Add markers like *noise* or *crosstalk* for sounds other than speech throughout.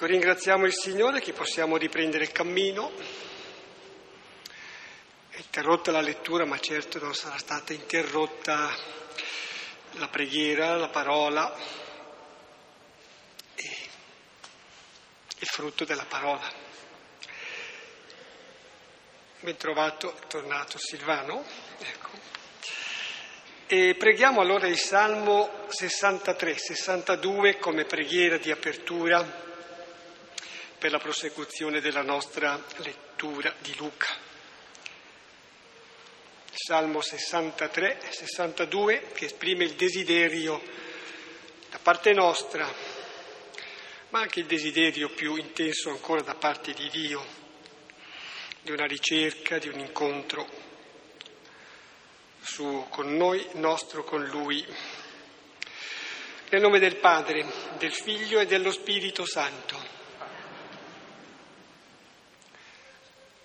Ecco, ringraziamo il Signore che possiamo riprendere il cammino. È interrotta la lettura, ma certo non sarà stata interrotta la preghiera, la parola e il frutto della parola. Ben trovato, è tornato Silvano. Ecco. E preghiamo allora il Salmo 63, 62 come preghiera di apertura per la prosecuzione della nostra lettura di Luca. Salmo 63, 62 che esprime il desiderio da parte nostra, ma anche il desiderio più intenso ancora da parte di Dio, di una ricerca, di un incontro su, con noi, nostro con Lui. Nel nome del Padre, del Figlio e dello Spirito Santo.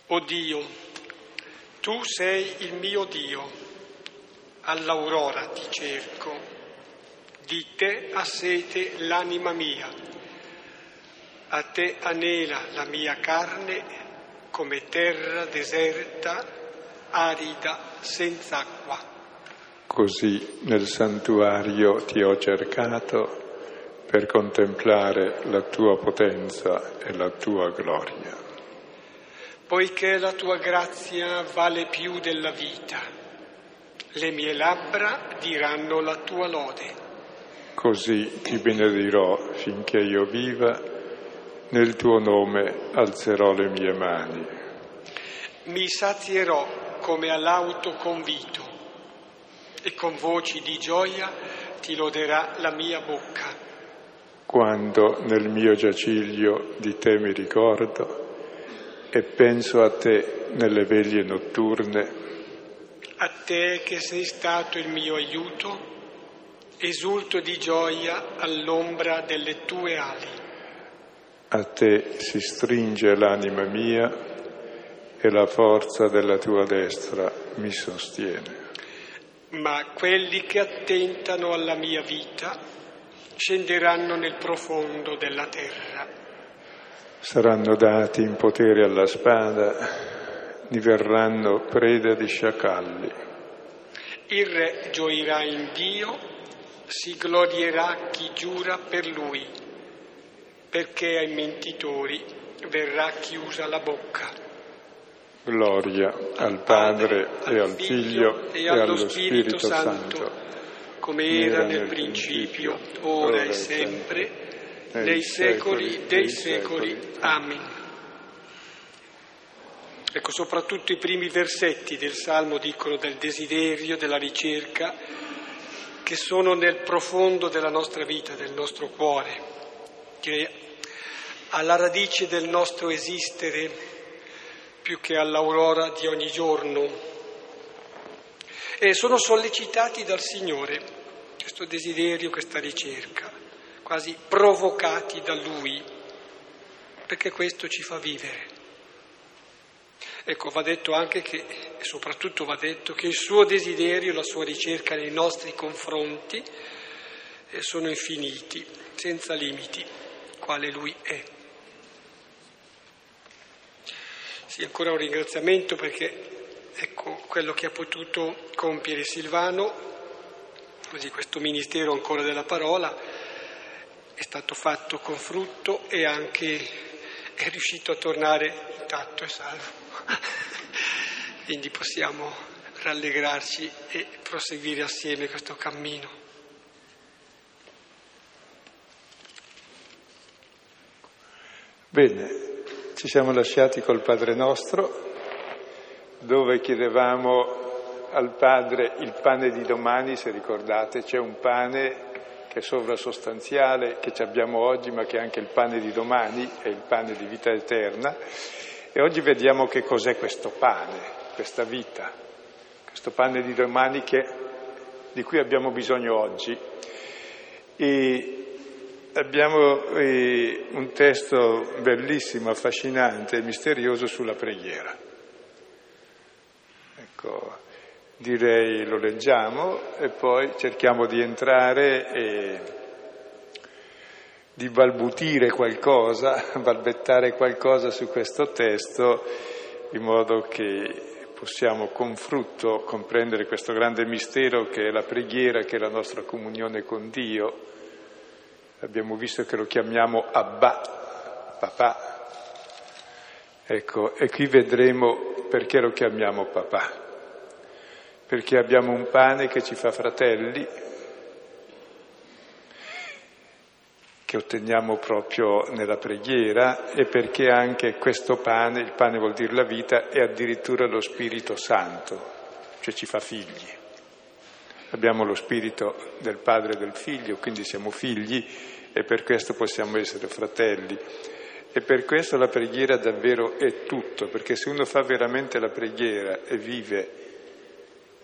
O Dio, tu sei il mio Dio, all'aurora ti cerco, di te ha sete l'anima mia, a te anela la mia carne come terra deserta, arida, senza acqua. Così nel santuario ti ho cercato per contemplare la tua potenza e la tua gloria poiché la tua grazia vale più della vita. Le mie labbra diranno la tua lode. Così ti benedirò finché io viva, nel tuo nome alzerò le mie mani. Mi sazierò come all'auto convito e con voci di gioia ti loderà la mia bocca. Quando nel mio giaciglio di te mi ricordo, e penso a te nelle veglie notturne. A te che sei stato il mio aiuto, esulto di gioia all'ombra delle tue ali. A te si stringe l'anima mia e la forza della tua destra mi sostiene. Ma quelli che attentano alla mia vita scenderanno nel profondo della terra saranno dati in potere alla spada, diverranno preda di sciacalli. Il re gioirà in Dio, si glorierà chi giura per lui, perché ai mentitori verrà chiusa la bocca. Gloria al Padre, e al Figlio e, allo Spirito, Santo, come era nel principio, ora e sempre nei secoli dei secoli. Amen. Ecco, soprattutto i primi versetti del Salmo dicono del desiderio, della ricerca, che sono nel profondo della nostra vita, del nostro cuore, che alla radice del nostro esistere più che all'aurora di ogni giorno. E sono sollecitati dal Signore questo desiderio, questa ricerca quasi provocati da lui, perché questo ci fa vivere. Ecco, va detto anche che, e soprattutto va detto, che il suo desiderio, la sua ricerca nei nostri confronti eh, sono infiniti, senza limiti, quale lui è. Sì, ancora un ringraziamento perché, ecco, quello che ha potuto compiere Silvano, così questo ministero ancora della parola, è stato fatto con frutto e anche è riuscito a tornare intatto e salvo. *laughs* Quindi possiamo rallegrarci e proseguire assieme questo cammino. Bene, ci siamo lasciati col Padre nostro, dove chiedevamo al Padre il pane di domani, se ricordate, c'è un pane che è sovrasostanziale, che abbiamo oggi, ma che è anche il pane di domani, è il pane di vita eterna. E oggi vediamo che cos'è questo pane, questa vita, questo pane di domani che, di cui abbiamo bisogno oggi. E abbiamo eh, un testo bellissimo, affascinante e misterioso sulla preghiera. Ecco, direi lo leggiamo e poi cerchiamo di entrare e di balbutire qualcosa, *laughs* balbettare qualcosa su questo testo, in modo che possiamo con frutto comprendere questo grande mistero che è la preghiera, che è la nostra comunione con Dio. Abbiamo visto che lo chiamiamo Abba, papà. Ecco, e qui vedremo perché lo chiamiamo papà. Perché abbiamo un pane che ci fa fratelli, che otteniamo proprio nella preghiera e perché anche questo pane, il pane vuol dire la vita, è addirittura lo Spirito Santo, cioè ci fa figli. Abbiamo lo Spirito del Padre e del Figlio, quindi siamo figli e per questo possiamo essere fratelli. E per questo la preghiera davvero è tutto, perché se uno fa veramente la preghiera e vive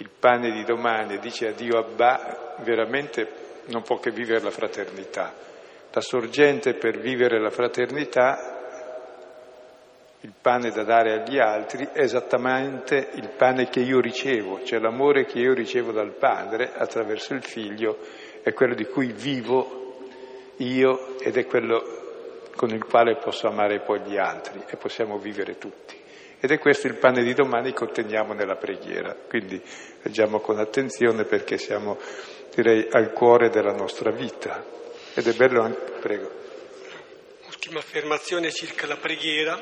il pane di domani e dice a Dio Abba, veramente non può che vivere la fraternità la sorgente per vivere la fraternità, il pane da dare agli altri, è esattamente il pane che io ricevo, cioè l'amore che io ricevo dal Padre attraverso il Figlio, è quello di cui vivo io ed è quello con il quale posso amare poi gli altri e possiamo vivere tutti. Ed è questo il pane di domani che otteniamo nella preghiera. Quindi leggiamo con attenzione perché siamo, direi, al cuore della nostra vita. Ed è bello anche, prego. Ultima affermazione circa la preghiera.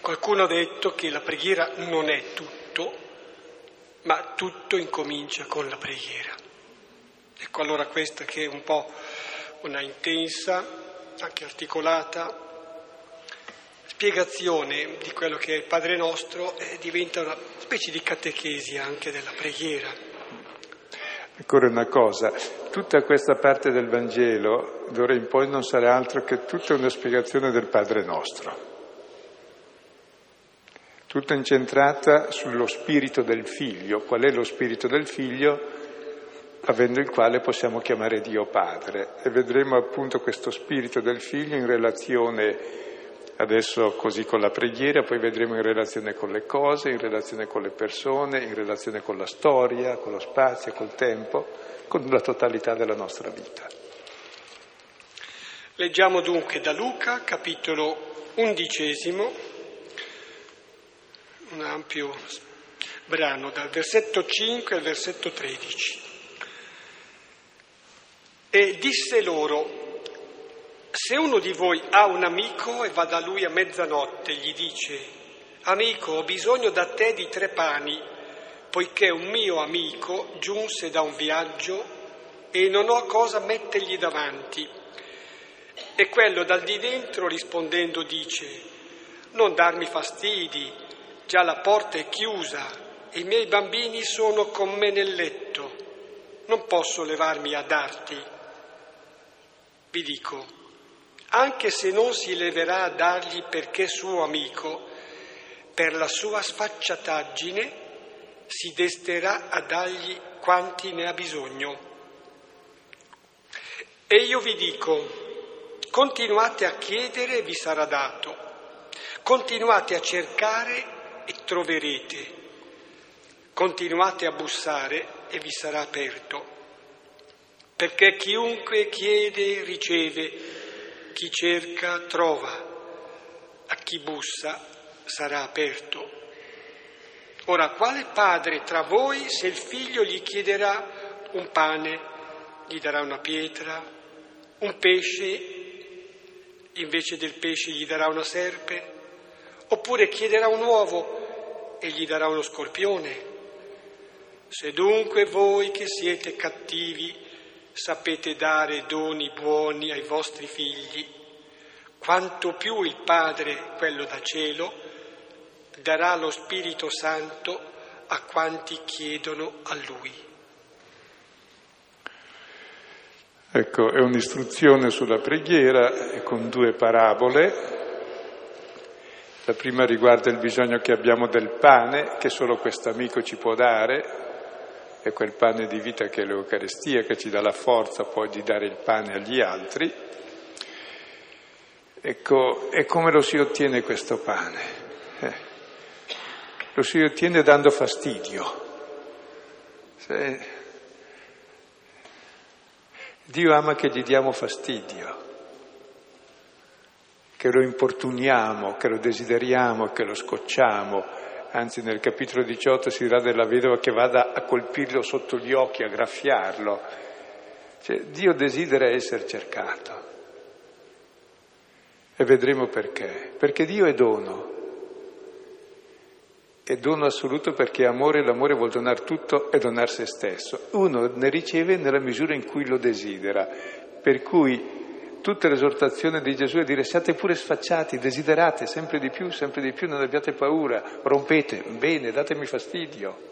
Qualcuno ha detto che la preghiera non è tutto, ma tutto incomincia con la preghiera. Ecco allora questa che è un po' una intensa, anche articolata, spiegazione di quello che è il Padre nostro eh, diventa una specie di catechesi anche della preghiera. Ancora una cosa, tutta questa parte del Vangelo d'ora in poi non sarà altro che tutta una spiegazione del Padre nostro, tutta incentrata sullo spirito del figlio. Qual è lo spirito del figlio? Avendo il quale possiamo chiamare Dio Padre. E vedremo appunto questo spirito del figlio in relazione adesso così con la preghiera, poi vedremo in relazione con le cose, in relazione con le persone, in relazione con la storia, con lo spazio, col tempo, con la totalità della nostra vita. Leggiamo dunque da Luca, capitolo undicesimo, un ampio brano, dal versetto 5 al versetto 13. E disse loro, se uno di voi ha un amico e va da lui a mezzanotte, gli dice, amico, ho bisogno da te di tre pani, poiché un mio amico giunse da un viaggio e non ho cosa mettergli davanti. E quello dal di dentro rispondendo dice, non darmi fastidi, già la porta è chiusa e i miei bambini sono con me nel letto, non posso levarmi a darti. Vi dico, anche se non si leverà a dargli perché suo amico, per la sua sfacciataggine si desterà a dargli quanti ne ha bisogno. E io vi dico, continuate a chiedere e vi sarà dato, continuate a cercare e troverete, continuate a bussare e vi sarà aperto, perché chiunque chiede riceve chi cerca trova, a chi bussa sarà aperto. Ora, quale padre tra voi, se il figlio gli chiederà un pane, gli darà una pietra, un pesce, invece del pesce gli darà una serpe? Oppure chiederà un uovo e gli darà uno scorpione? Se dunque voi che siete cattivi sapete dare doni buoni ai vostri figli, quanto più il Padre, quello da cielo, darà lo Spirito Santo a quanti chiedono a Lui. Ecco, è un'istruzione sulla preghiera con due parabole. La prima riguarda il bisogno che abbiamo del pane, che solo questo amico ci può dare, è quel pane di vita che è l'Eucaristia, che ci dà la forza poi di dare il pane agli altri. Ecco, e come lo si ottiene questo pane? Eh, lo si ottiene dando fastidio. Se... Dio ama che gli diamo fastidio, che lo importuniamo, che lo desideriamo, che lo scocciamo. Anzi, nel capitolo 18 si dirà della vedova che vada a colpirlo sotto gli occhi, a graffiarlo. Cioè, Dio desidera essere cercato. E vedremo perché. Perché Dio è dono. È dono assoluto perché amore e l'amore vuol donare tutto e donare se stesso. Uno ne riceve nella misura in cui lo desidera. Per cui tutta l'esortazione di Gesù è dire siate pure sfacciati, desiderate sempre di più, sempre di più, non abbiate paura, rompete, bene, datemi fastidio.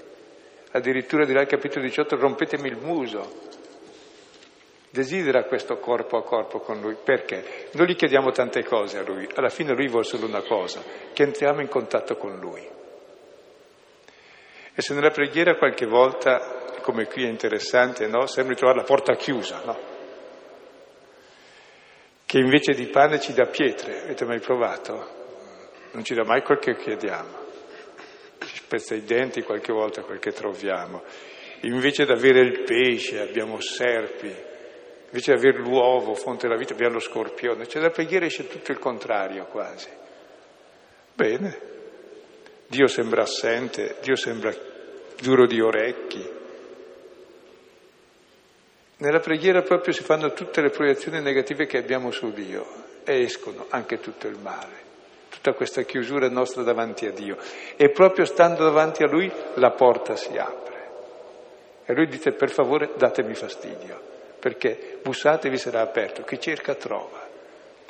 Addirittura dirà il capitolo 18, rompetemi il muso. Desidera questo corpo a corpo con lui. Perché? Non gli chiediamo tante cose a lui, alla fine lui vuole solo una cosa, che entriamo in contatto con lui. E se nella preghiera qualche volta, come qui è interessante, no? sembra trovare la porta chiusa, no? Che invece di pane ci dà pietre. Avete mai provato? Non ci dà mai quel che chiediamo. Ci spezza i denti qualche volta quel che troviamo. Invece di avere il pesce abbiamo serpi, invece di avere l'uovo, fonte della vita, abbiamo lo scorpione. Cioè da preghiera esce tutto il contrario quasi. Bene, Dio sembra assente, Dio sembra duro di orecchi, nella preghiera proprio si fanno tutte le proiezioni negative che abbiamo su Dio e escono anche tutto il male, tutta questa chiusura nostra davanti a Dio. E proprio stando davanti a Lui la porta si apre. E Lui dice per favore datemi fastidio, perché bussate vi sarà aperto, chi cerca trova.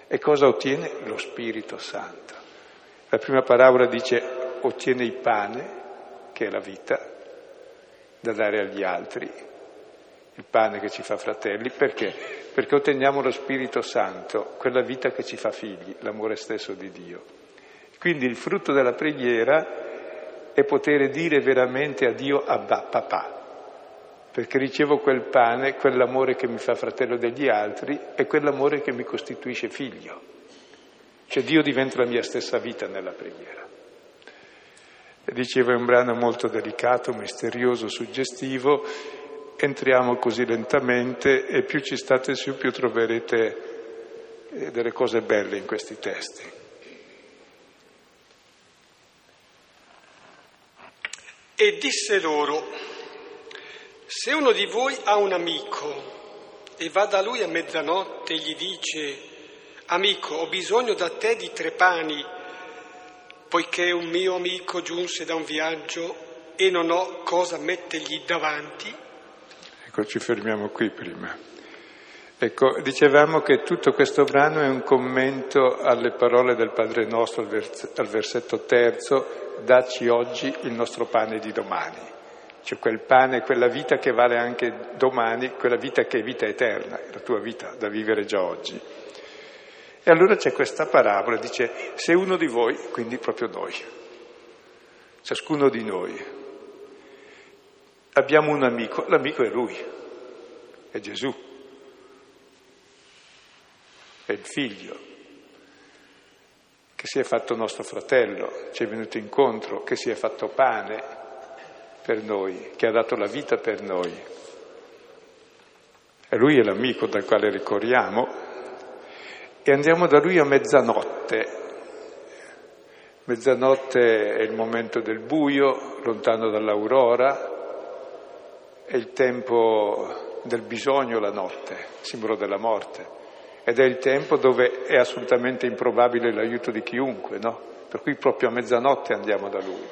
E cosa ottiene? Lo Spirito Santo. La prima parabola dice ottiene il pane, che è la vita, da dare agli altri, il pane che ci fa fratelli, perché? Perché otteniamo lo Spirito Santo, quella vita che ci fa figli, l'amore stesso di Dio. Quindi il frutto della preghiera è poter dire veramente a Dio Abba, papà, perché ricevo quel pane, quell'amore che mi fa fratello degli altri e quell'amore che mi costituisce figlio. Cioè Dio diventa la mia stessa vita nella preghiera. E dicevo, è un brano molto delicato, misterioso, suggestivo, entriamo così lentamente e più ci state su più troverete eh, delle cose belle in questi testi. E disse loro, se uno di voi ha un amico e va da lui a mezzanotte e gli dice, amico, ho bisogno da te di tre pani, poiché un mio amico giunse da un viaggio e non ho cosa mettergli davanti, Ecco, ci fermiamo qui prima. Ecco, dicevamo che tutto questo brano è un commento alle parole del Padre nostro al versetto terzo, dacci oggi il nostro pane di domani. Cioè quel pane, quella vita che vale anche domani, quella vita che è vita eterna, la tua vita da vivere già oggi. E allora c'è questa parabola, dice, se uno di voi, quindi proprio noi, ciascuno di noi, Abbiamo un amico, l'amico è lui, è Gesù, è il figlio che si è fatto nostro fratello, ci è venuto incontro, che si è fatto pane per noi, che ha dato la vita per noi. E lui è l'amico dal quale ricorriamo e andiamo da lui a mezzanotte. Mezzanotte è il momento del buio, lontano dall'aurora, è il tempo del bisogno, la notte, simbolo della morte, ed è il tempo dove è assolutamente improbabile l'aiuto di chiunque, no? Per cui proprio a mezzanotte andiamo da lui.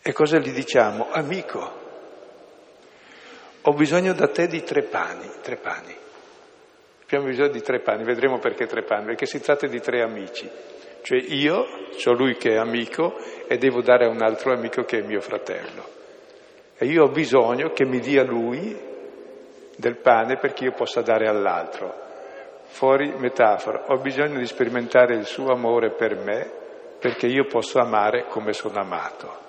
E cosa gli diciamo? Amico, ho bisogno da te di tre pani, tre pani. Abbiamo bisogno di tre pani, vedremo perché tre pani, perché si tratta di tre amici. Cioè io, ho lui che è amico e devo dare a un altro amico che è mio fratello. E io ho bisogno che mi dia lui del pane perché io possa dare all'altro. Fuori metafora, ho bisogno di sperimentare il suo amore per me perché io posso amare come sono amato.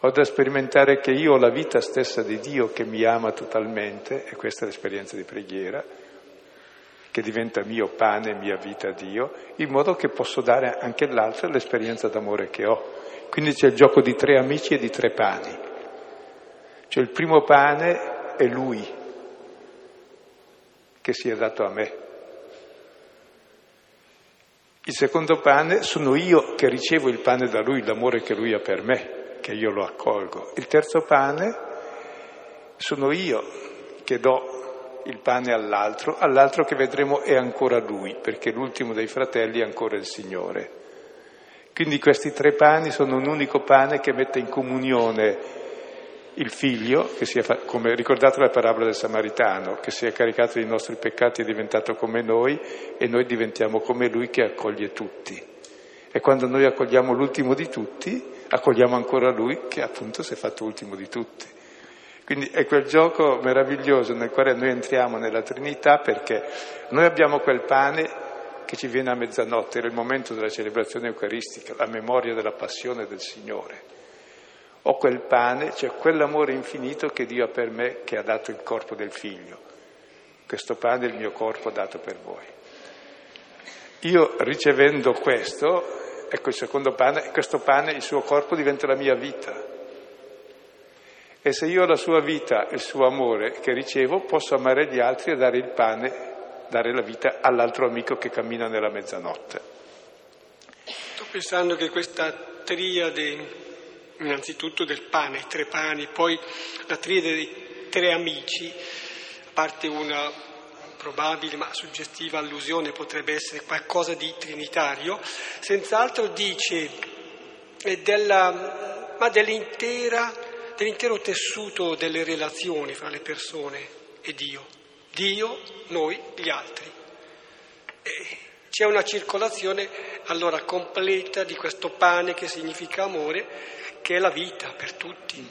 Ho da sperimentare che io ho la vita stessa di Dio che mi ama totalmente, e questa è l'esperienza di preghiera, che diventa mio pane, mia vita a Dio, in modo che posso dare anche all'altro l'esperienza d'amore che ho. Quindi c'è il gioco di tre amici e di tre pani. Cioè il primo pane è Lui che si è dato a me. Il secondo pane sono io che ricevo il pane da Lui, l'amore che Lui ha per me, che io lo accolgo. Il terzo pane sono io che do il pane all'altro, all'altro che vedremo è ancora Lui, perché l'ultimo dei fratelli è ancora il Signore. Quindi questi tre pani sono un unico pane che mette in comunione il figlio, sia, come ricordate la parabola del Samaritano, che si è caricato dei nostri peccati, è diventato come noi e noi diventiamo come lui che accoglie tutti. E quando noi accogliamo l'ultimo di tutti, accogliamo ancora lui che appunto si è fatto ultimo di tutti. Quindi è quel gioco meraviglioso nel quale noi entriamo nella Trinità perché noi abbiamo quel pane che ci viene a mezzanotte, era il momento della celebrazione eucaristica, la memoria della passione del Signore. Ho quel pane, cioè quell'amore infinito che Dio ha per me, che ha dato il corpo del figlio. Questo pane è il mio corpo dato per voi. Io ricevendo questo, ecco il secondo pane, questo pane, il suo corpo diventa la mia vita. E se io ho la sua vita e il suo amore che ricevo, posso amare gli altri e dare il pane, dare la vita all'altro amico che cammina nella mezzanotte. Sto pensando che questa triade innanzitutto del pane, tre pani, poi la triade dei tre amici, a parte una probabile ma suggestiva allusione potrebbe essere qualcosa di trinitario, senz'altro dice della, ma dell'intera, dell'intero tessuto delle relazioni fra le persone e Dio. Dio, noi, gli altri. E c'è una circolazione allora completa di questo pane che significa amore che è la vita per tutti.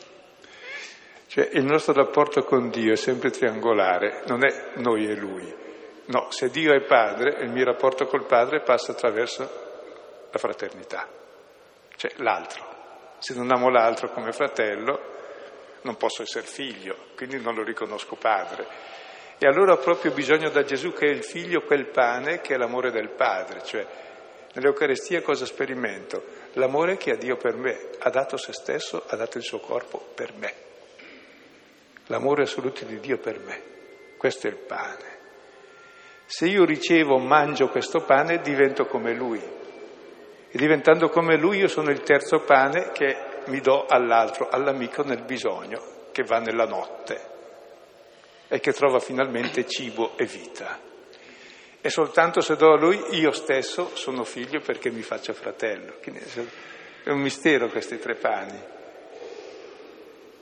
Cioè il nostro rapporto con Dio è sempre triangolare, non è noi e Lui. No, se Dio è Padre, il mio rapporto col Padre passa attraverso la fraternità, cioè l'altro. Se non amo l'altro come fratello, non posso essere figlio, quindi non lo riconosco padre. E allora ho proprio bisogno da Gesù che è il figlio, quel pane che è l'amore del Padre, cioè nell'Eucarestia cosa sperimento? L'amore che ha Dio per me, ha dato se stesso, ha dato il suo corpo per me. L'amore assoluto di Dio per me. Questo è il pane. Se io ricevo, mangio questo pane, divento come Lui. E diventando come Lui io sono il terzo pane che mi do all'altro, all'amico nel bisogno, che va nella notte e che trova finalmente cibo e vita. E soltanto se do a lui io stesso sono figlio perché mi faccio fratello. È un mistero questi tre pani.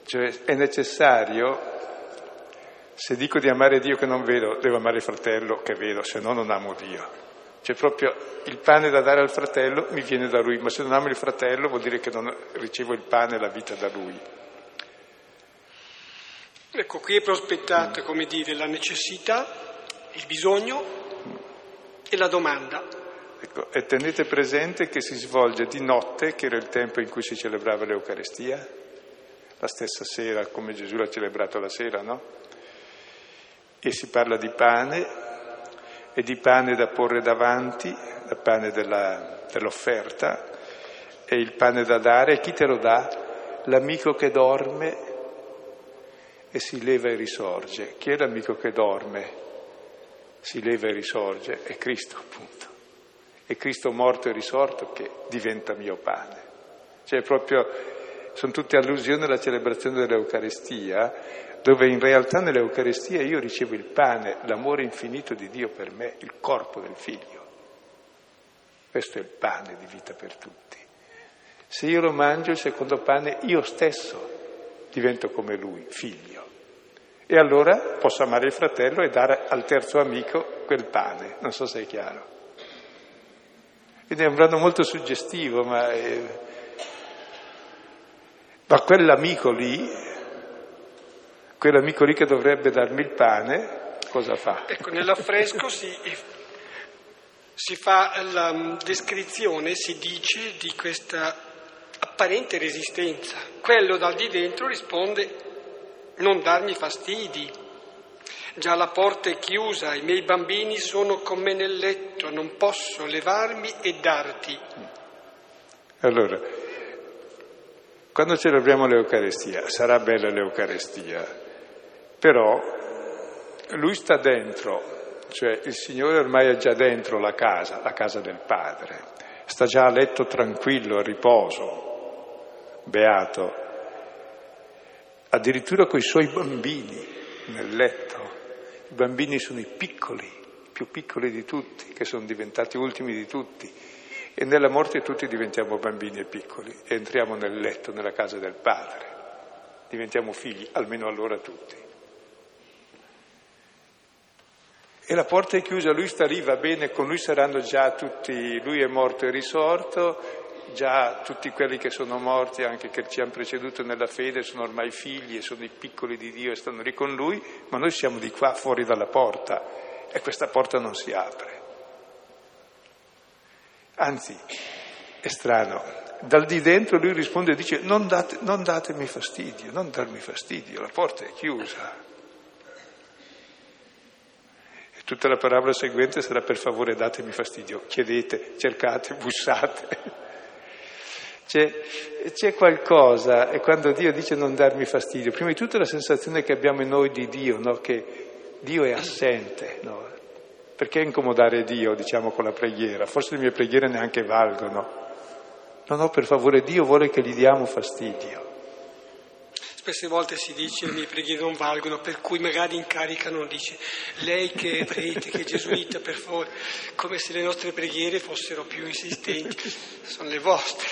Cioè è necessario, se dico di amare Dio che non vedo, devo amare il fratello che vedo, se no non amo Dio. Cioè proprio il pane da dare al fratello mi viene da lui, ma se non amo il fratello vuol dire che non ricevo il pane e la vita da lui. Ecco, qui è prospettata, come dire, la necessità, il bisogno e la domanda. Ecco, e tenete presente che si svolge di notte, che era il tempo in cui si celebrava l'Eucarestia, la stessa sera come Gesù l'ha celebrato la sera, no? E si parla di pane e di pane da porre davanti, il pane della, dell'offerta e il pane da dare. E chi te lo dà? L'amico che dorme e si leva e risorge. Chi è l'amico che dorme? Si leva e risorge, è Cristo appunto. È Cristo morto e risorto che diventa mio pane. Cioè proprio, sono tutte allusioni alla celebrazione dell'Eucarestia, dove in realtà nell'Eucarestia io ricevo il pane, l'amore infinito di Dio per me, il corpo del figlio. Questo è il pane di vita per tutti. Se io lo mangio, il secondo pane, io stesso divento come lui, figlio. E allora posso amare il fratello e dare al terzo amico quel pane. Non so se è chiaro. Quindi è un brano molto suggestivo, ma, è... ma quell'amico lì, quell'amico lì che dovrebbe darmi il pane, cosa fa? Ecco, nell'affresco *laughs* si, si fa la descrizione, si dice di questa apparente resistenza. Quello dal di dentro risponde non darmi fastidi. Già la porta è chiusa, i miei bambini sono con me nel letto, non posso levarmi e darti. Allora, quando celebriamo l'Eucarestia, sarà bella l'Eucarestia, Però lui sta dentro, cioè il Signore ormai è già dentro la casa, la casa del Padre, sta già a letto tranquillo, a riposo, beato, addirittura con i suoi bambini nel letto. I bambini sono i piccoli, più piccoli di tutti, che sono diventati ultimi di tutti. E nella morte tutti diventiamo bambini e piccoli e entriamo nel letto, nella casa del Padre. Diventiamo figli, almeno allora tutti. E la porta è chiusa, lui sta lì, va bene, con lui saranno già tutti, lui è morto e risorto, già tutti quelli che sono morti, anche che ci hanno preceduto nella fede, sono ormai figli e sono i piccoli di Dio e stanno lì con lui, ma noi siamo di qua fuori dalla porta e questa porta non si apre. Anzi, è strano, dal di dentro lui risponde e dice non, date, non datemi fastidio, non darmi fastidio, la porta è chiusa. Tutta la parabola seguente sarà per favore datemi fastidio, chiedete, cercate, bussate. C'è, c'è, qualcosa, e quando Dio dice non darmi fastidio, prima di tutto la sensazione che abbiamo noi di Dio, no? che Dio è assente. No? Perché incomodare Dio, diciamo, con la preghiera? Forse le mie preghiere neanche valgono. No, no, per favore, Dio vuole che gli diamo fastidio. Spesse volte si dice le mie preghiere non valgono, per cui magari incaricano, dice lei che è prete, che è gesuita, per favore, come se le nostre preghiere fossero più insistenti, sono le vostre.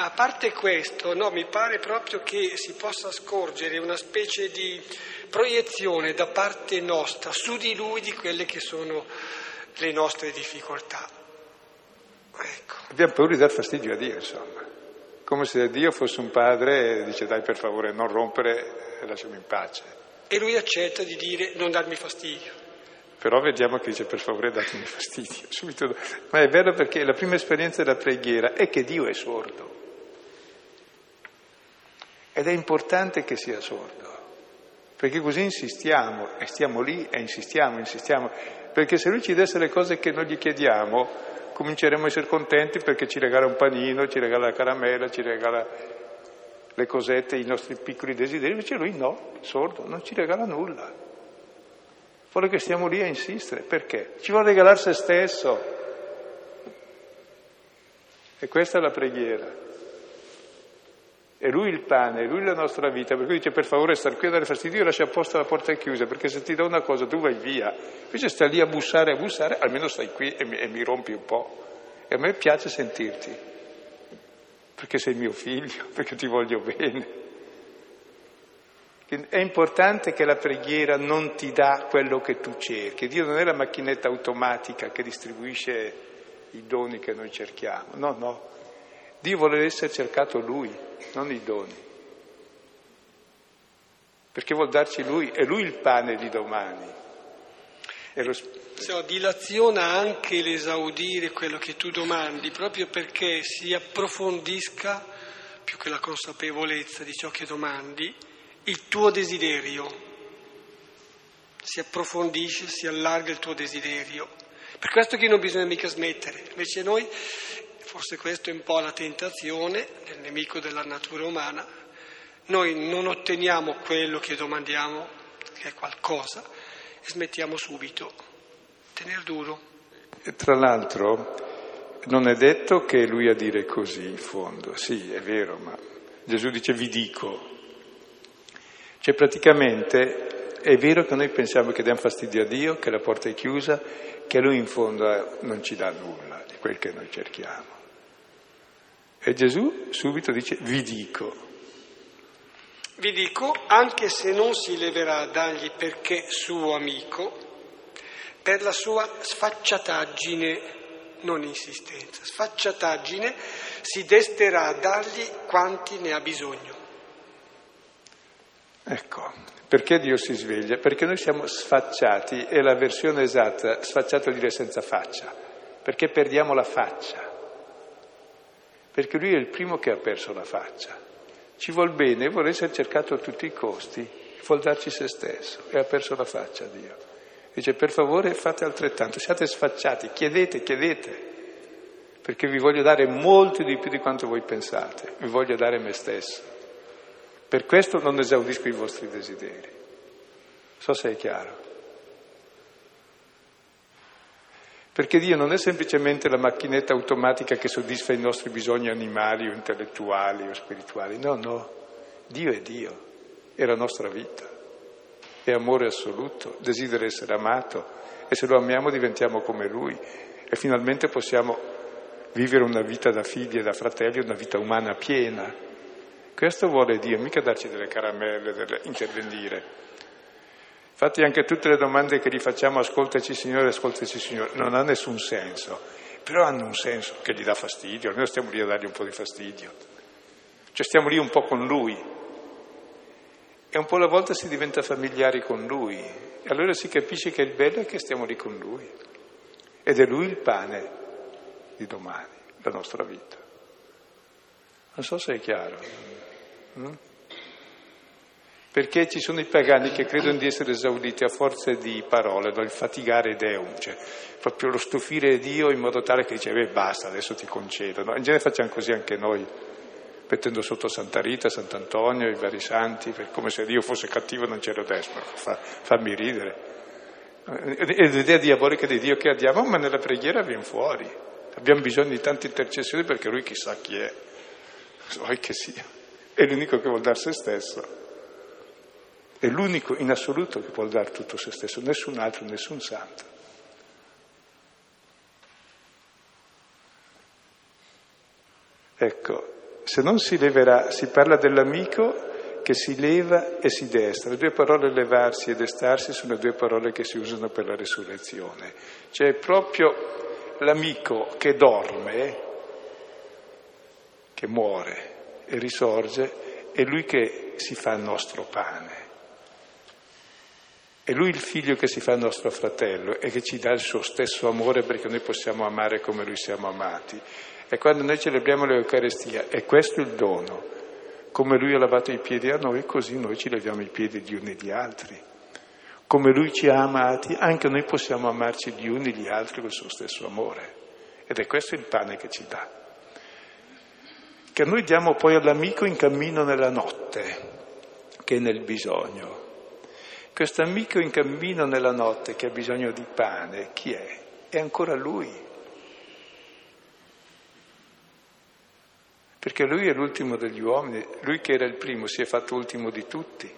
A parte questo, no, mi pare proprio che si possa scorgere una specie di proiezione da parte nostra su di lui di quelle che sono le nostre difficoltà. Ecco. Abbiamo paura di dar fastidio a Dio, insomma come se Dio fosse un padre e dice dai per favore non rompere e lasciami in pace. E lui accetta di dire non darmi fastidio. Però vediamo che dice per favore datemi fastidio. *laughs* Subito. Ma è vero perché la prima esperienza della preghiera è che Dio è sordo. Ed è importante che sia sordo, perché così insistiamo e stiamo lì e insistiamo, insistiamo, perché se lui ci desse le cose che noi gli chiediamo, cominceremo a essere contenti perché ci regala un panino, ci regala la caramella, ci regala le cosette, i nostri piccoli desideri, invece lui no, sordo, non ci regala nulla. Vuole che stiamo lì a insistere, perché? Ci vuole regalare se stesso. E questa è la preghiera. È lui il pane, è lui la nostra vita, per cui dice per favore star qui a dare fastidio, lascia apposta la porta chiusa, perché se ti do una cosa tu vai via. Invece stai lì a bussare, a bussare, almeno stai qui e mi, e mi rompi un po'. E a me piace sentirti, perché sei mio figlio, *laughs* perché ti voglio bene. È importante che la preghiera non ti dà quello che tu cerchi. Dio non è la macchinetta automatica che distribuisce i doni che noi cerchiamo. No, no. Dio vuole essere cercato Lui, non i doni. Perché vuol darci Lui, è Lui il pane di domani. Lo... So, dilaziona anche l'esaudire quello che tu domandi, proprio perché si approfondisca, più che la consapevolezza di ciò che domandi, il tuo desiderio. Si approfondisce, si allarga il tuo desiderio. Per questo che non bisogna mica smettere. Invece noi Forse questa è un po' la tentazione del nemico della natura umana. Noi non otteniamo quello che domandiamo, che è qualcosa, e smettiamo subito. Tener duro. E tra l'altro non è detto che lui a dire così in fondo, sì, è vero, ma Gesù dice vi dico. Cioè praticamente è vero che noi pensiamo che diamo fastidio a Dio, che la porta è chiusa, che lui in fondo non ci dà nulla di quel che noi cerchiamo. E Gesù subito dice, vi dico. Vi dico, anche se non si leverà a dargli perché suo amico, per la sua sfacciataggine, non insistenza, sfacciataggine, si desterà a dargli quanti ne ha bisogno. Ecco, perché Dio si sveglia? Perché noi siamo sfacciati, è la versione esatta, sfacciato dire senza faccia, perché perdiamo la faccia perché lui è il primo che ha perso la faccia. Ci vuol bene, vuole essere cercato a tutti i costi, vuol darci se stesso e ha perso la faccia Dio. Dice per favore fate altrettanto, siate sfacciati, chiedete, chiedete, perché vi voglio dare molto di più di quanto voi pensate, vi voglio dare me stesso. Per questo non esaudisco i vostri desideri. So se è chiaro. Perché Dio non è semplicemente la macchinetta automatica che soddisfa i nostri bisogni animali o intellettuali o spirituali, no, no, Dio è Dio, è la nostra vita, è amore assoluto, desidera essere amato. E se lo amiamo diventiamo come Lui. E finalmente possiamo vivere una vita da figli e da fratelli, una vita umana piena. Questo vuole Dio, mica darci delle caramelle, delle... intervenire. Infatti anche tutte le domande che gli facciamo, ascoltaci Signore, ascoltaci Signore, non ha nessun senso, però hanno un senso che gli dà fastidio, noi stiamo lì a dargli un po' di fastidio, cioè stiamo lì un po' con Lui e un po' alla volta si diventa familiari con Lui e allora si capisce che il bello è che stiamo lì con Lui ed è Lui il pane di domani, la nostra vita. Non so se è chiaro. Mm? Perché ci sono i pagani che credono di essere esauditi a forza di parole, il fatigare Deum, cioè proprio lo stufire Dio in modo tale che dice, beh basta, adesso ti concedo. No? In genere facciamo così anche noi, mettendo sotto Santa Rita, Sant'Antonio, i vari santi, come se Dio fosse cattivo e non ce lo desse, fa, fammi ridere. È l'idea diabolica di Dio che abbiamo, ma nella preghiera viene fuori. Abbiamo bisogno di tante intercessioni perché Lui chissà chi è, vuoi che sia. È l'unico che vuol dare se stesso. È l'unico in assoluto che può dare tutto se stesso, nessun altro, nessun santo. Ecco, se non si leverà, si parla dell'amico che si leva e si destra. Le due parole levarsi e destarsi sono le due parole che si usano per la risurrezione. Cioè proprio l'amico che dorme, che muore e risorge, è lui che si fa il nostro pane. È lui il figlio che si fa nostro fratello e che ci dà il suo stesso amore perché noi possiamo amare come lui siamo amati. E quando noi celebriamo l'Eucarestia, è questo il dono. Come lui ha lavato i piedi a noi, così noi ci leviamo i piedi gli uni gli altri. Come lui ci ha amati, anche noi possiamo amarci gli uni gli altri con il suo stesso amore. Ed è questo il pane che ci dà. Che noi diamo poi all'amico in cammino nella notte, che è nel bisogno. Questo amico in cammino nella notte che ha bisogno di pane, chi è? È ancora lui. Perché lui è l'ultimo degli uomini, lui che era il primo si è fatto ultimo di tutti,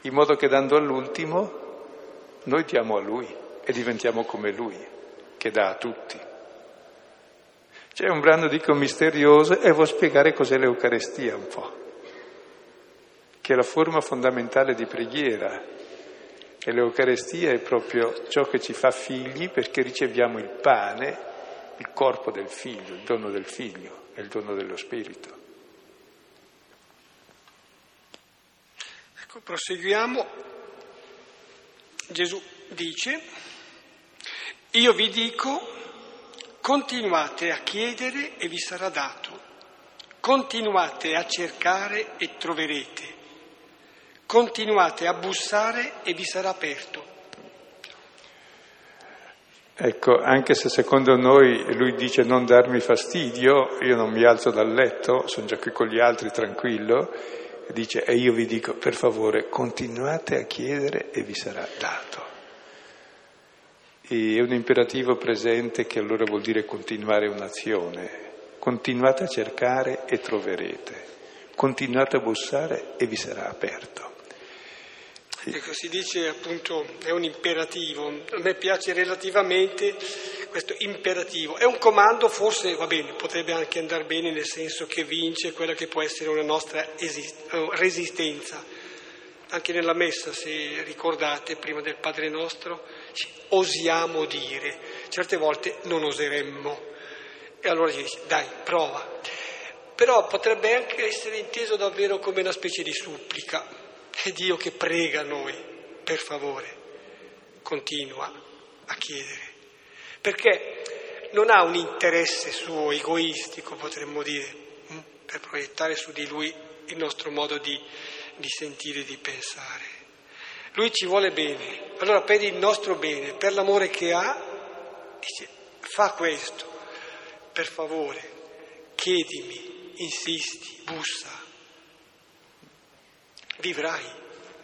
in modo che dando all'ultimo noi diamo a lui e diventiamo come lui, che dà a tutti. C'è un brano, dico, misterioso e vuol spiegare cos'è l'Eucarestia un po', che è la forma fondamentale di preghiera, e l'Eucarestia è proprio ciò che ci fa figli perché riceviamo il pane, il corpo del figlio, il dono del figlio e il dono dello Spirito. Ecco, proseguiamo. Gesù dice, io vi dico, continuate a chiedere e vi sarà dato, continuate a cercare e troverete continuate a bussare e vi sarà aperto. Ecco, anche se secondo noi lui dice non darmi fastidio, io non mi alzo dal letto, sono già qui con gli altri tranquillo, dice e io vi dico per favore continuate a chiedere e vi sarà dato. E è un imperativo presente che allora vuol dire continuare un'azione. Continuate a cercare e troverete, continuate a bussare e vi sarà aperto. Ecco, si dice appunto, è un imperativo, a me piace relativamente questo imperativo, è un comando forse, va bene, potrebbe anche andare bene nel senso che vince quella che può essere una nostra esist- resistenza. Anche nella messa, se ricordate, prima del Padre nostro, osiamo dire, certe volte non oseremmo. E allora si dice, dai, prova. Però potrebbe anche essere inteso davvero come una specie di supplica, è Dio che prega noi, per favore, continua a chiedere, perché non ha un interesse suo egoistico, potremmo dire, hm, per proiettare su di lui il nostro modo di, di sentire e di pensare. Lui ci vuole bene, allora per il nostro bene, per l'amore che ha, dice, fa questo, per favore, chiedimi, insisti, bussa, vivrai,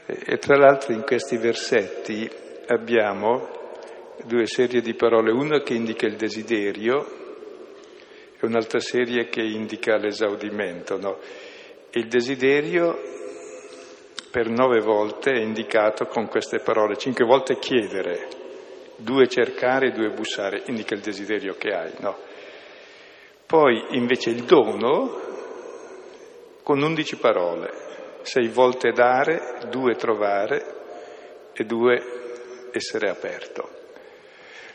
E tra l'altro in questi versetti abbiamo due serie di parole, una che indica il desiderio e un'altra serie che indica l'esaudimento. No? Il desiderio per nove volte è indicato con queste parole, cinque volte chiedere, due cercare due bussare, indica il desiderio che hai. No? Poi invece il dono con undici parole, sei volte dare, due trovare e due essere aperto.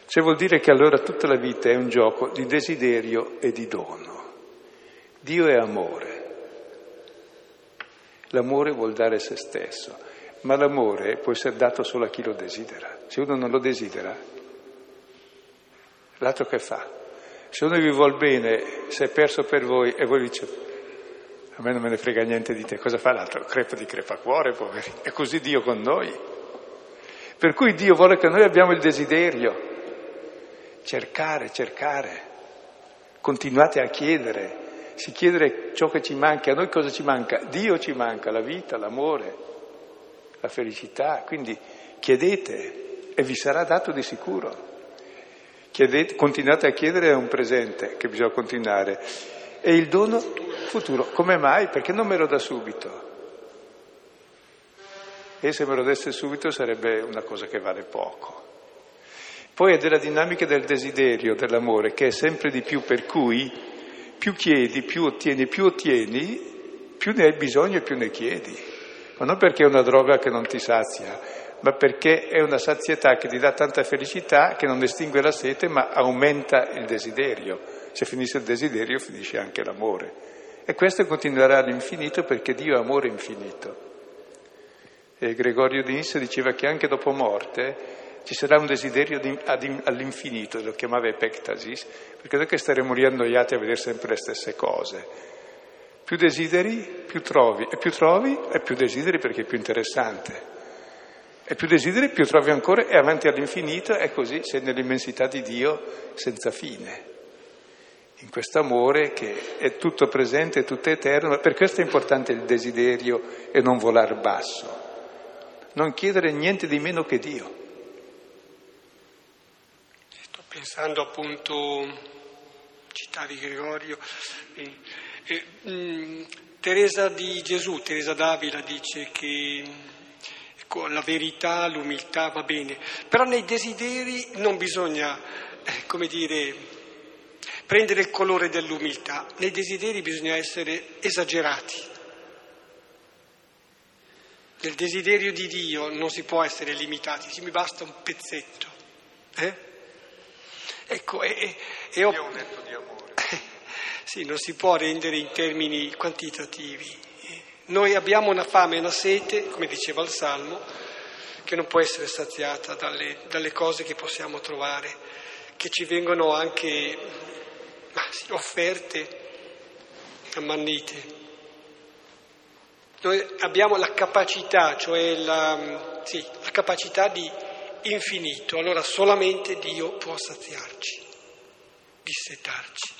Cioè vuol dire che allora tutta la vita è un gioco di desiderio e di dono. Dio è amore. L'amore vuol dare se stesso, ma l'amore può essere dato solo a chi lo desidera. Se uno non lo desidera, l'altro che fa? Se uno vi vuol bene, se è perso per voi e voi dice a me non me ne frega niente di te, cosa fa l'altro? Crepa di crepacuore, poveri. È così Dio con noi. Per cui Dio vuole che noi abbiamo il desiderio, cercare, cercare, continuate a chiedere, si chiedere ciò che ci manca, a noi cosa ci manca? Dio ci manca, la vita, l'amore, la felicità, quindi chiedete e vi sarà dato di sicuro. Chiedete, continuate a chiedere è un presente che bisogna continuare e il dono futuro. Come mai? Perché non me lo dà subito. E se me lo desse subito sarebbe una cosa che vale poco. Poi è della dinamica del desiderio, dell'amore, che è sempre di più, per cui più chiedi, più ottieni, più ottieni, più ne hai bisogno e più ne chiedi. Ma non perché è una droga che non ti sazia, ma perché è una sazietà che ti dà tanta felicità che non estingue la sete, ma aumenta il desiderio. Se finisce il desiderio finisce anche l'amore. E questo continuerà all'infinito perché Dio è amore infinito. E Gregorio di Nissa diceva che anche dopo morte ci sarà un desiderio all'infinito, lo chiamava epectasis, perché noi che staremo lì annoiati a vedere sempre le stesse cose. Più desideri, più trovi, e più trovi, e più desideri perché è più interessante. E più desideri, più trovi ancora, e avanti all'infinito, e così sei nell'immensità di Dio senza fine. In questo amore che è tutto presente, tutto eterno, per questo è importante il desiderio e non volar basso. Non chiedere niente di meno che Dio pensando appunto, citavi Gregorio, eh, eh, mh, Teresa di Gesù, Teresa d'Avila dice che ecco, la verità, l'umiltà va bene, però nei desideri non bisogna, eh, come dire, prendere il colore dell'umiltà, nei desideri bisogna essere esagerati. Nel desiderio di Dio non si può essere limitati, ci mi basta un pezzetto. Eh? Ecco, e, e ho... detto di amore. *laughs* sì, non si può rendere in termini quantitativi. Noi abbiamo una fame e una sete, come diceva il Salmo, che non può essere saziata dalle, dalle cose che possiamo trovare, che ci vengono anche offerte, ammannite. Noi abbiamo la capacità, cioè la, sì, la capacità di infinito, allora solamente Dio può saziarci, dissetarci.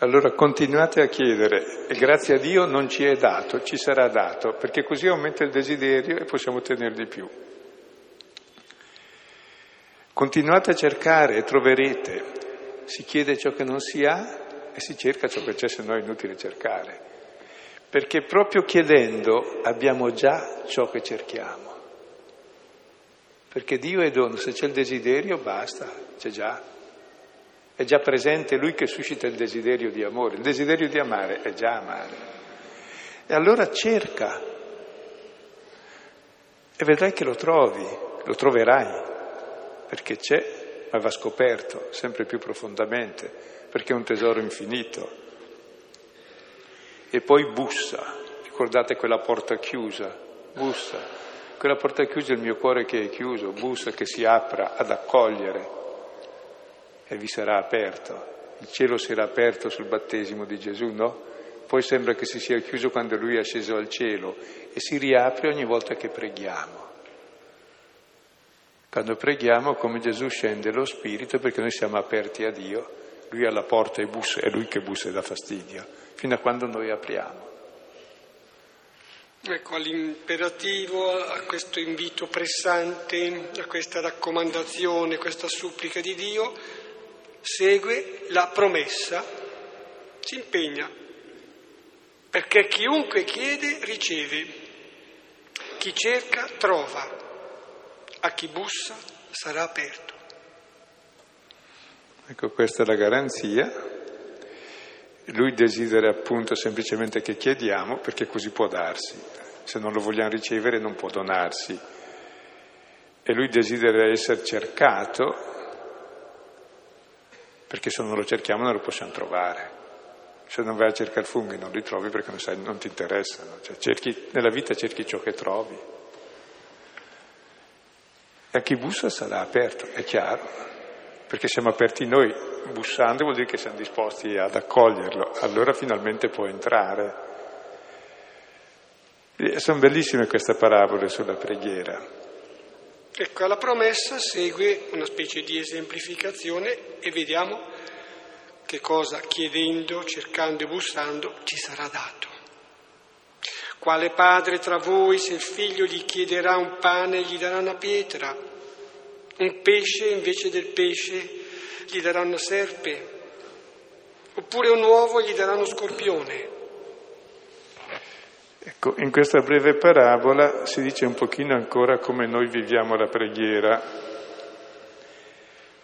Allora continuate a chiedere e grazie a Dio non ci è dato, ci sarà dato, perché così aumenta il desiderio e possiamo ottenere di più. Continuate a cercare e troverete. Si chiede ciò che non si ha e si cerca ciò che c'è, se no è inutile cercare. Perché proprio chiedendo abbiamo già ciò che cerchiamo. Perché Dio è dono, se c'è il desiderio basta, c'è già. È già presente Lui che suscita il desiderio di amore. Il desiderio di amare è già amare. E allora cerca e vedrai che lo trovi, lo troverai, perché c'è, ma va scoperto sempre più profondamente, perché è un tesoro infinito. E poi bussa, ricordate quella porta chiusa, bussa, quella porta chiusa è il mio cuore che è chiuso, bussa che si apra ad accogliere e vi sarà aperto. Il cielo si era aperto sul battesimo di Gesù, no? Poi sembra che si sia chiuso quando lui è sceso al cielo e si riapre ogni volta che preghiamo. Quando preghiamo, come Gesù scende lo Spirito, perché noi siamo aperti a Dio, lui alla porta e bussa, è lui che bussa e dà fastidio, fino a quando noi apriamo. Ecco, all'imperativo, a questo invito pressante, a questa raccomandazione, a questa supplica di Dio, segue la promessa, si impegna, perché chiunque chiede riceve, chi cerca trova, a chi bussa sarà aperto. Ecco, questa è la garanzia. Lui desidera appunto semplicemente che chiediamo perché così può darsi. Se non lo vogliamo ricevere non può donarsi. E lui desidera essere cercato perché se non lo cerchiamo non lo possiamo trovare. Se non vai a cercare funghi non li trovi perché non, sai, non ti interessano. Cioè, cerchi, nella vita cerchi ciò che trovi. E a chi bussa sarà aperto, è chiaro, perché siamo aperti noi, bussando vuol dire che siamo disposti ad accoglierlo, allora finalmente può entrare. E sono bellissime queste parabole sulla preghiera. Ecco, alla promessa segue una specie di esemplificazione e vediamo che cosa chiedendo, cercando e bussando ci sarà dato. Quale padre tra voi, se il figlio gli chiederà un pane, gli darà una pietra, un pesce invece del pesce gli darà una serpe, oppure un uovo gli darà uno scorpione. Ecco, in questa breve parabola si dice un pochino ancora come noi viviamo la preghiera.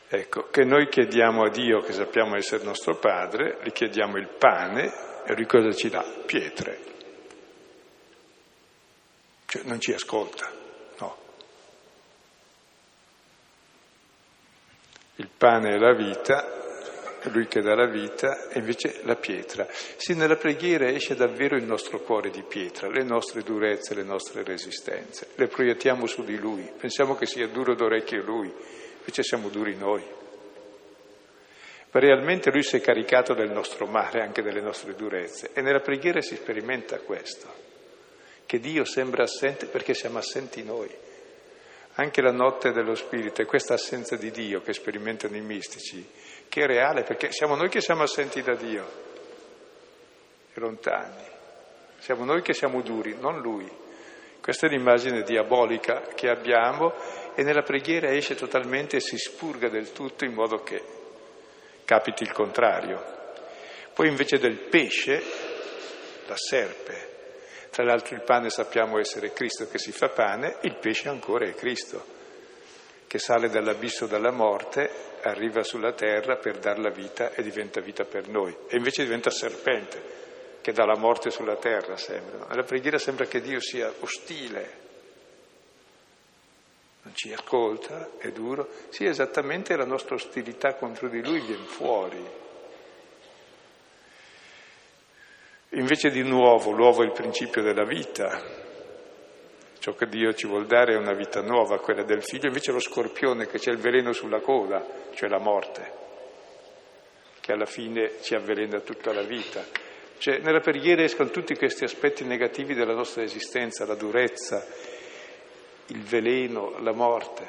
Ecco, che noi chiediamo a Dio, che sappiamo essere nostro Padre, gli chiediamo il pane e lui cosa ci dà? Pietre. Cioè non ci ascolta, no. Il pane è la vita, lui che dà la vita, e invece la pietra. Sì, nella preghiera esce davvero il nostro cuore di pietra, le nostre durezze, le nostre resistenze. Le proiettiamo su di lui, pensiamo che sia duro d'orecchio lui, invece siamo duri noi. Ma realmente lui si è caricato del nostro male, anche delle nostre durezze, e nella preghiera si sperimenta questo, che Dio sembra assente perché siamo assenti noi. Anche la notte dello Spirito è questa assenza di Dio che sperimentano i mistici, che è reale, perché siamo noi che siamo assenti da Dio, lontani. Siamo noi che siamo duri, non Lui. Questa è l'immagine diabolica che abbiamo e nella preghiera esce totalmente e si spurga del tutto in modo che capiti il contrario. Poi invece del pesce, la serpe, tra l'altro il pane sappiamo essere Cristo che si fa pane, il pesce ancora è Cristo, che sale dall'abisso della morte, arriva sulla terra per dar la vita e diventa vita per noi. E invece diventa serpente, che dà la morte sulla terra, sembra. Nella preghiera sembra che Dio sia ostile, non ci ascolta, è duro. Sì, esattamente la nostra ostilità contro di Lui viene fuori. Invece di nuovo, l'uovo è il principio della vita. Ciò che Dio ci vuol dare è una vita nuova, quella del figlio, invece lo scorpione che c'è il veleno sulla coda, cioè la morte, che alla fine ci avvelena tutta la vita. Cioè, nella preghiera escono tutti questi aspetti negativi della nostra esistenza, la durezza, il veleno, la morte.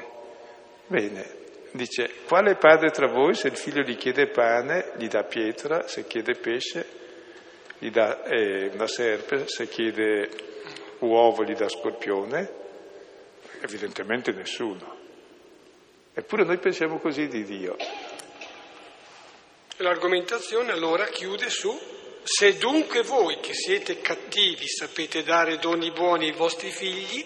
Bene, dice, quale padre tra voi se il figlio gli chiede pane, gli dà pietra, se chiede pesce, gli dà eh, una serpe, se chiede uovo gli dà scorpione? Evidentemente nessuno. Eppure noi pensiamo così di Dio. L'argomentazione allora chiude su se dunque voi che siete cattivi sapete dare doni buoni ai vostri figli,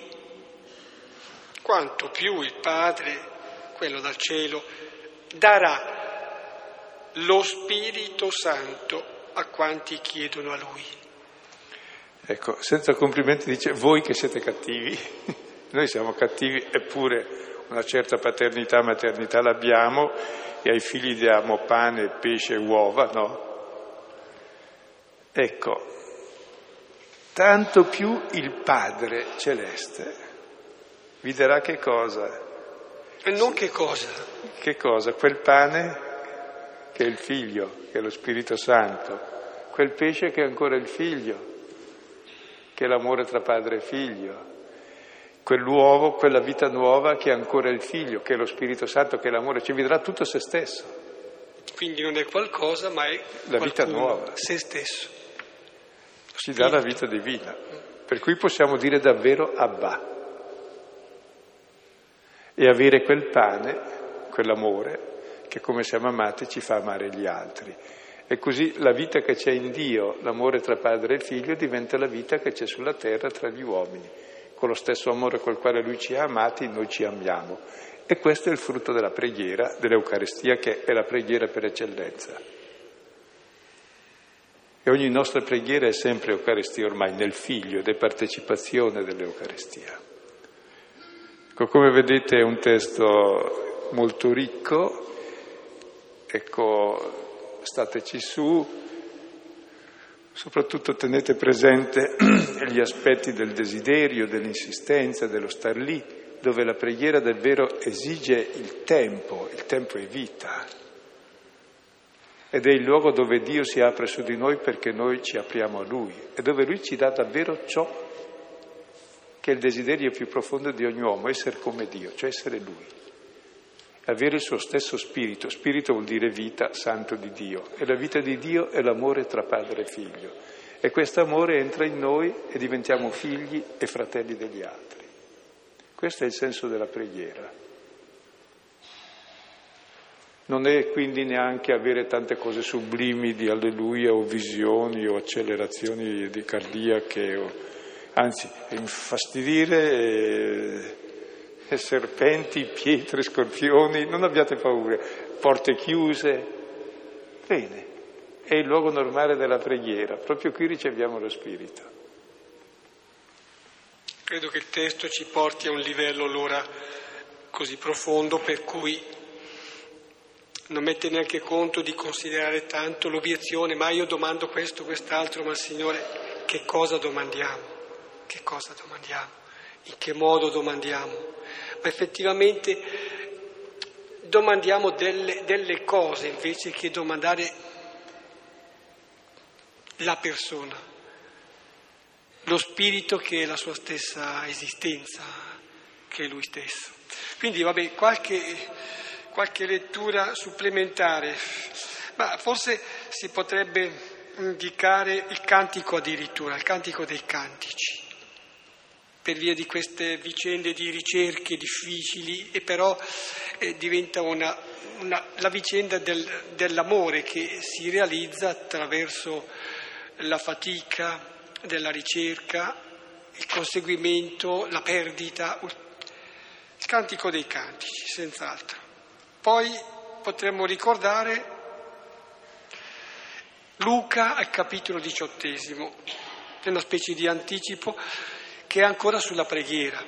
quanto più il Padre, quello dal cielo, darà lo Spirito Santo a quanti chiedono a Lui. Ecco, senza complimenti dice voi che siete cattivi, *laughs* noi siamo cattivi eppure una certa paternità, maternità l'abbiamo e ai figli diamo pane, pesce e uova, no? Ecco, tanto più il Padre celeste vi darà che cosa? E non che cosa? Che cosa? Quel pane che è il figlio, che è lo Spirito Santo, quel pesce che è ancora il figlio, che è l'amore tra padre e figlio, quell'uovo, quella vita nuova che è ancora il figlio, che è lo Spirito Santo, che è l'amore, ci vedrà tutto se stesso. Quindi non è qualcosa, ma è la vita nuova. Se stesso. Ci dà la vita divina. per cui possiamo dire davvero Abba e avere quel pane, quell'amore che come siamo amati ci fa amare gli altri. E così la vita che c'è in Dio, l'amore tra padre e figlio, diventa la vita che c'è sulla terra tra gli uomini. Con lo stesso amore col quale Lui ci ha amati, noi ci amiamo. E questo è il frutto della preghiera, dell'Eucaristia, che è la preghiera per eccellenza. E ogni nostra preghiera è sempre Eucaristia ormai nel Figlio ed è partecipazione dell'Eucaristia. Ecco, come vedete è un testo molto ricco, ecco, stateci su, soprattutto tenete presente *clears throat* gli aspetti del desiderio, dell'insistenza, dello star lì, dove la preghiera davvero esige il tempo, il tempo è vita. Ed è il luogo dove Dio si apre su di noi perché noi ci apriamo a Lui e dove Lui ci dà davvero ciò che è il desiderio più profondo di ogni uomo, essere come Dio, cioè essere Lui, avere il suo stesso spirito. Spirito vuol dire vita, santo di Dio, e la vita di Dio è l'amore tra padre e figlio. E questo amore entra in noi e diventiamo figli e fratelli degli altri. Questo è il senso della preghiera. Non è quindi neanche avere tante cose sublimi di alleluia o visioni o accelerazioni di cardiache o anzi infastidire e, serpenti, pietre, scorpioni, non abbiate paura, porte chiuse. Bene, è il luogo normale della preghiera, proprio qui riceviamo lo Spirito. Credo che il testo ci porti a un livello allora così profondo per cui non mette neanche conto di considerare tanto l'obiezione, ma io domando questo, quest'altro, ma Signore, che cosa domandiamo? che cosa domandiamo, in che modo domandiamo, ma effettivamente domandiamo delle, delle cose invece che domandare la persona, lo spirito che è la sua stessa esistenza, che è lui stesso. Quindi vabbè, qualche, qualche lettura supplementare, ma forse si potrebbe indicare il cantico addirittura, il cantico dei cantici per via di queste vicende di ricerche difficili e però eh, diventa una, una, la vicenda del, dell'amore che si realizza attraverso la fatica della ricerca, il conseguimento, la perdita, il cantico dei cantici, senz'altro. Poi potremmo ricordare Luca al capitolo diciottesimo, è una specie di anticipo che è ancora sulla preghiera,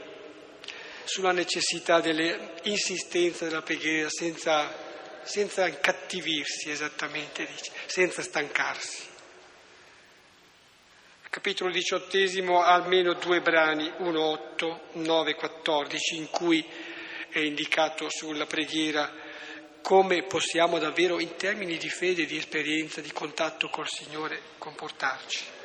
sulla necessità dell'insistenza della preghiera senza, senza incattivirsi esattamente, dice, senza stancarsi. Capitolo diciottesimo ha almeno due brani, 1, 8, 9, 14, in cui è indicato sulla preghiera come possiamo davvero in termini di fede, di esperienza, di contatto col Signore comportarci.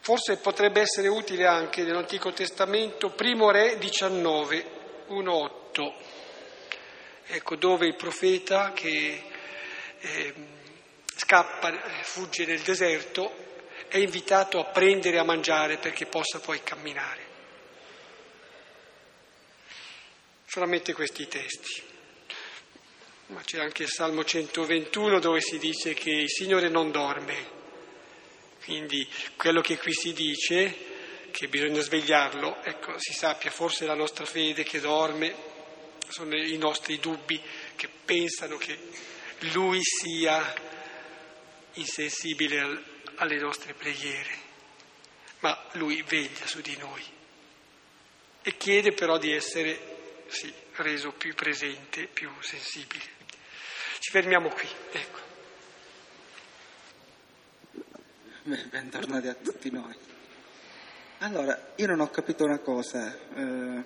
Forse potrebbe essere utile anche nell'Antico Testamento, primo re 19, 1.8, ecco, dove il profeta che eh, scappa, fugge nel deserto, è invitato a prendere a mangiare perché possa poi camminare. Solamente questi testi. Ma c'è anche il Salmo 121 dove si dice che il Signore non dorme, quindi quello che qui si dice, che bisogna svegliarlo, ecco, si sappia, forse la nostra fede che dorme, sono i nostri dubbi che pensano che lui sia insensibile al, alle nostre preghiere, ma lui veglia su di noi e chiede però di essere sì, reso più presente, più sensibile. Ci fermiamo qui, ecco. *laughs* bentornati a tutti noi. Allora, io non ho capito una cosa. Eh,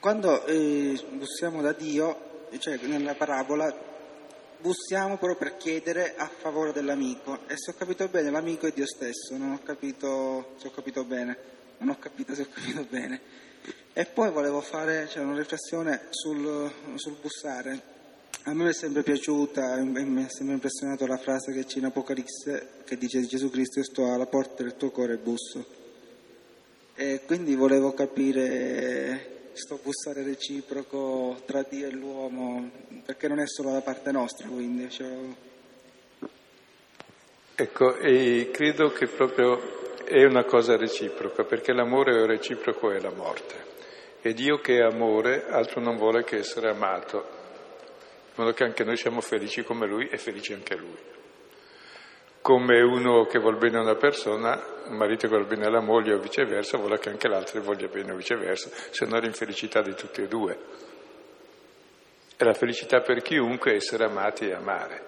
quando eh, bussiamo da Dio, cioè nella parabola, bussiamo però per chiedere a favore dell'amico. E se ho capito bene, l'amico è Dio stesso, non ho capito se ho capito bene, non ho capito se ho capito bene. E poi volevo fare cioè, una riflessione sul, sul bussare. A me è sempre piaciuta, mi è sempre impressionato la frase che c'è in Apocalisse che dice di Gesù Cristo, sto alla porta del tuo cuore e busso. E quindi volevo capire questo bussare reciproco tra Dio e l'uomo, perché non è solo da parte nostra, quindi. Cioè... Ecco, e credo che proprio è una cosa reciproca, perché l'amore reciproco è la morte. E Dio che è amore altro non vuole che essere amato, modo che anche noi siamo felici come Lui e felici anche Lui come uno che vuole bene a una persona, un marito che vuole bene alla moglie o viceversa, vuole che anche l'altro voglia bene o viceversa, se no l'infelicità di tutti e due. E la felicità per chiunque è essere amati e amare.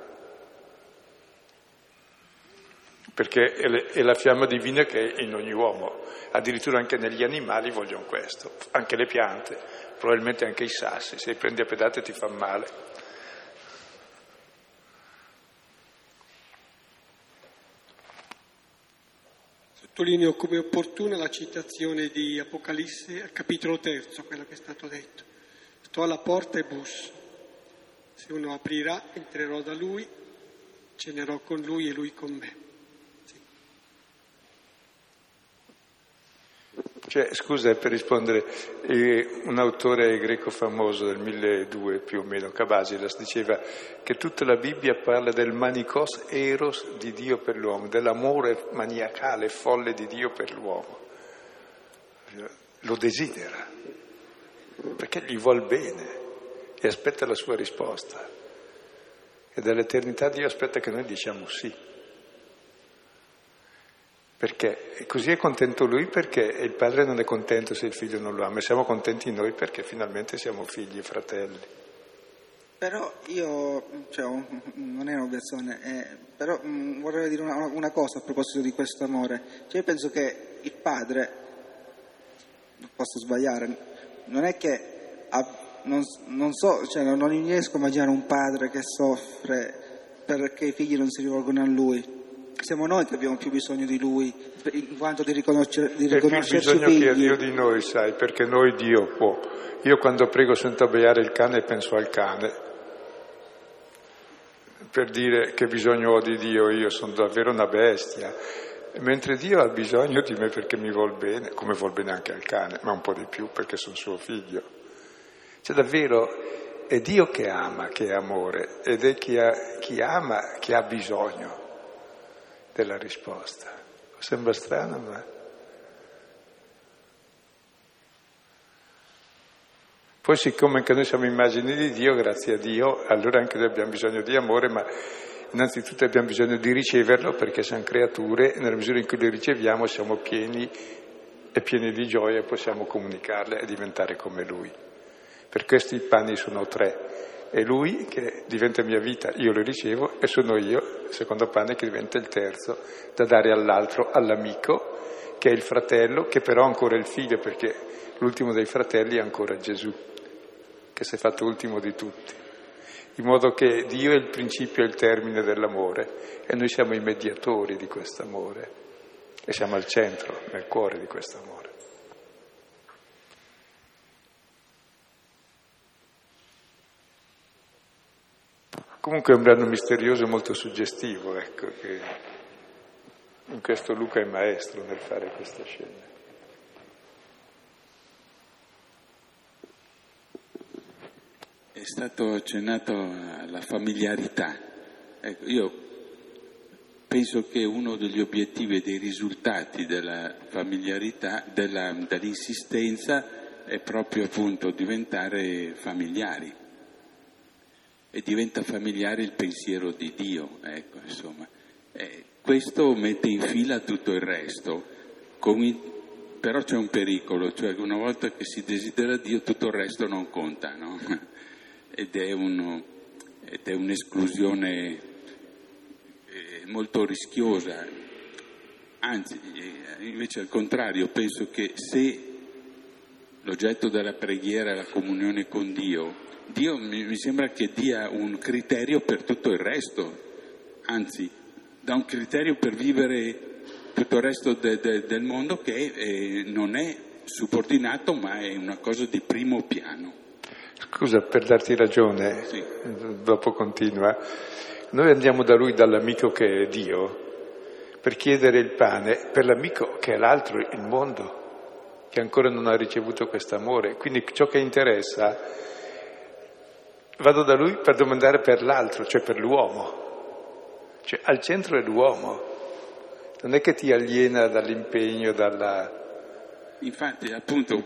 Perché è la fiamma divina che è in ogni uomo, addirittura anche negli animali vogliono questo, anche le piante, probabilmente anche i sassi, se li prendi a pedate ti fa male. Sottolineo come opportuna la citazione di Apocalisse al capitolo terzo, quello che è stato detto. Sto alla porta e busso. Se uno aprirà, entrerò da lui, cenerò con lui e lui con me. Cioè, scusa, per rispondere, eh, un autore greco famoso del 1200 più o meno, Cabasilas, diceva che tutta la Bibbia parla del manicos eros di Dio per l'uomo, dell'amore maniacale, folle di Dio per l'uomo. Lo desidera, perché gli vuol bene e aspetta la sua risposta. E dall'eternità Dio aspetta che noi diciamo sì. Perché? Così è contento lui perché il padre non è contento se il figlio non lo ama, e siamo contenti noi perché finalmente siamo figli e fratelli. Però io, cioè, non è un'obiezione, eh, però mh, mm, vorrei dire una, una, cosa a proposito di questo amore. Cioè, io penso che il padre, posso sbagliare, non è che, ha, non, non, so, cioè, non riesco a immaginare un padre che soffre perché i figli non si rivolgono a lui siamo noi che abbiamo più bisogno di Lui, in quanto di, riconoscer- di riconoscerci figli. bisogno che Dio di noi, sai, perché noi Dio può. Io quando prego sento abbaiare il cane penso al cane, per dire che bisogno ho di Dio, io sono davvero una bestia. Mentre Dio ha bisogno di me perché mi vuol bene, come vuol bene anche al cane, ma un po' di più perché sono suo figlio. Cioè davvero è Dio che ama, che è amore, ed è chi, ha, chi ama che ha bisogno della risposta. Sembra strano, ma... Poi siccome anche noi siamo immagini di Dio, grazie a Dio, allora anche noi abbiamo bisogno di amore, ma innanzitutto abbiamo bisogno di riceverlo perché siamo creature e nella misura in cui lo riceviamo siamo pieni e pieni di gioia e possiamo comunicarle e diventare come Lui. Per questo i panni sono tre, è lui che diventa mia vita, io lo ricevo e sono io, il secondo pane, che diventa il terzo da dare all'altro, all'amico, che è il fratello, che però è ancora il figlio, perché l'ultimo dei fratelli è ancora Gesù, che si è fatto ultimo di tutti. In modo che Dio è il principio e il termine dell'amore e noi siamo i mediatori di questo amore e siamo al centro, nel cuore di questo amore. Comunque è un brano misterioso e molto suggestivo, ecco, che in questo Luca è maestro nel fare questa scena. È stato accennato alla familiarità. Ecco, io penso che uno degli obiettivi e dei risultati della familiarità, della, dell'insistenza, è proprio appunto diventare familiari e diventa familiare il pensiero di Dio, ecco, insomma. Eh, questo mette in fila tutto il resto, il... però c'è un pericolo, cioè una volta che si desidera Dio tutto il resto non conta, no? *laughs* ed, è uno, ed, è un'esclusione eh, molto rischiosa, anzi, eh, invece al contrario, penso che se l'oggetto della preghiera è la comunione con Dio, Dio mi sembra che dia un criterio per tutto il resto, anzi dà un criterio per vivere tutto il resto de, de, del mondo che eh, non è subordinato ma è una cosa di primo piano. Scusa, per darti ragione, Sì. dopo continua. Noi andiamo da lui, dall'amico che è Dio, per chiedere il pane per l'amico che è l'altro, il mondo, che ancora non ha ricevuto questo amore. Quindi ciò che interessa, vado da lui per domandare per l'altro, cioè per l'uomo. Cioè al centro è l'uomo. Non è che ti aliena dall'impegno, dalla... Infatti, appunto,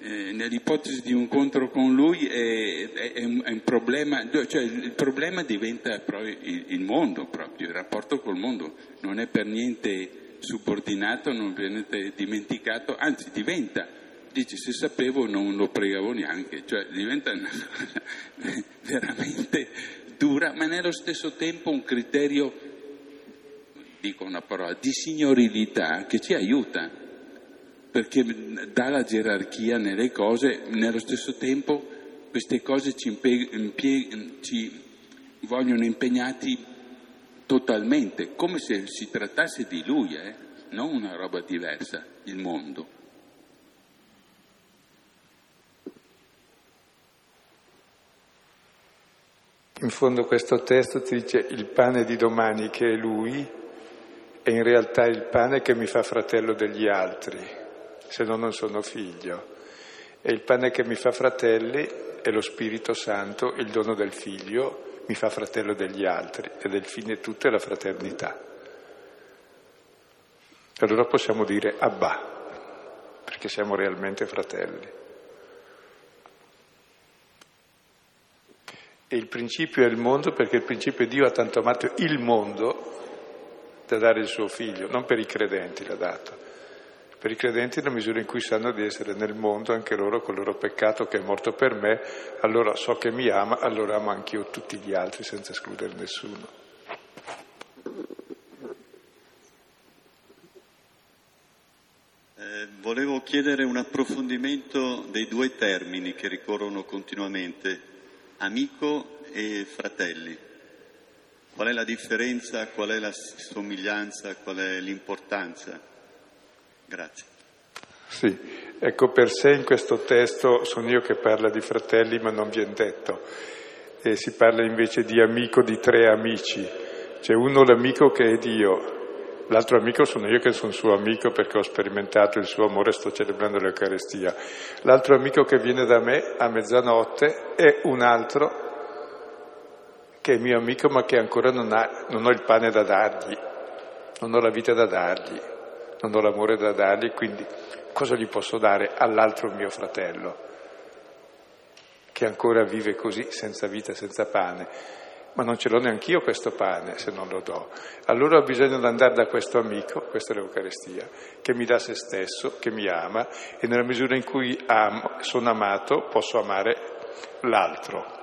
eh, nell'ipotesi di un incontro con lui è, è- è un, è un problema, cioè il problema diventa proprio il, il mondo, proprio, il rapporto col mondo. Non è per niente subordinato, non niente dimenticato, anzi diventa, dice se sapevo non lo pregavo neanche, cioè diventa una cosa *laughs* veramente dura, ma nello stesso tempo un criterio, dico una parola, di signorilità che ci aiuta perché dà la gerarchia nelle cose, nello stesso tempo queste cose ci, impe- impie- ci vogliono impegnati totalmente, come se si trattasse di lui, eh? non una roba diversa, il mondo. In fondo questo testo ti dice il pane di domani che è lui è in realtà il pane che mi fa fratello degli altri, se no non sono figlio. E il pane che mi fa fratelli è lo Spirito Santo, il dono del figlio, mi fa fratello degli altri ed è il fine tutto è la fraternità. Allora possiamo dire Abba, perché siamo realmente fratelli. E il principio è il mondo perché il principio è Dio ha tanto amato il mondo da dare il suo figlio, non per i credenti l'ha dato. Per i credenti nella misura in cui sanno di essere nel mondo, anche loro con il loro peccato che è morto per me, allora so che mi ama, allora amo anch'io tutti gli altri senza escludere nessuno. Eh, volevo chiedere un approfondimento dei due termini che ricorrono continuamente, amico e fratelli. Qual è la differenza, qual è la somiglianza, qual è l'importanza? Grazie. Sì, ecco per sé in questo testo sono io che parla di fratelli ma non viene detto. E si parla invece di amico di tre amici. C'è uno l'amico che è Dio, l'altro amico sono io che sono suo amico perché ho sperimentato il suo amore e sto celebrando l'Eucarestia. L'altro amico che viene da me a mezzanotte è un altro che è mio amico ma che ancora non, ha, non ho il pane da dargli, non ho la vita da dargli, non ho l'amore da dargli, quindi cosa gli posso dare all'altro mio fratello che ancora vive così, senza vita, senza pane? Ma non ce l'ho neanch'io questo pane se non lo do. Allora ho bisogno di andare da questo amico, questa è l'Eucarestia, che mi dà se stesso, che mi ama e nella misura in cui amo, sono amato posso amare l'altro.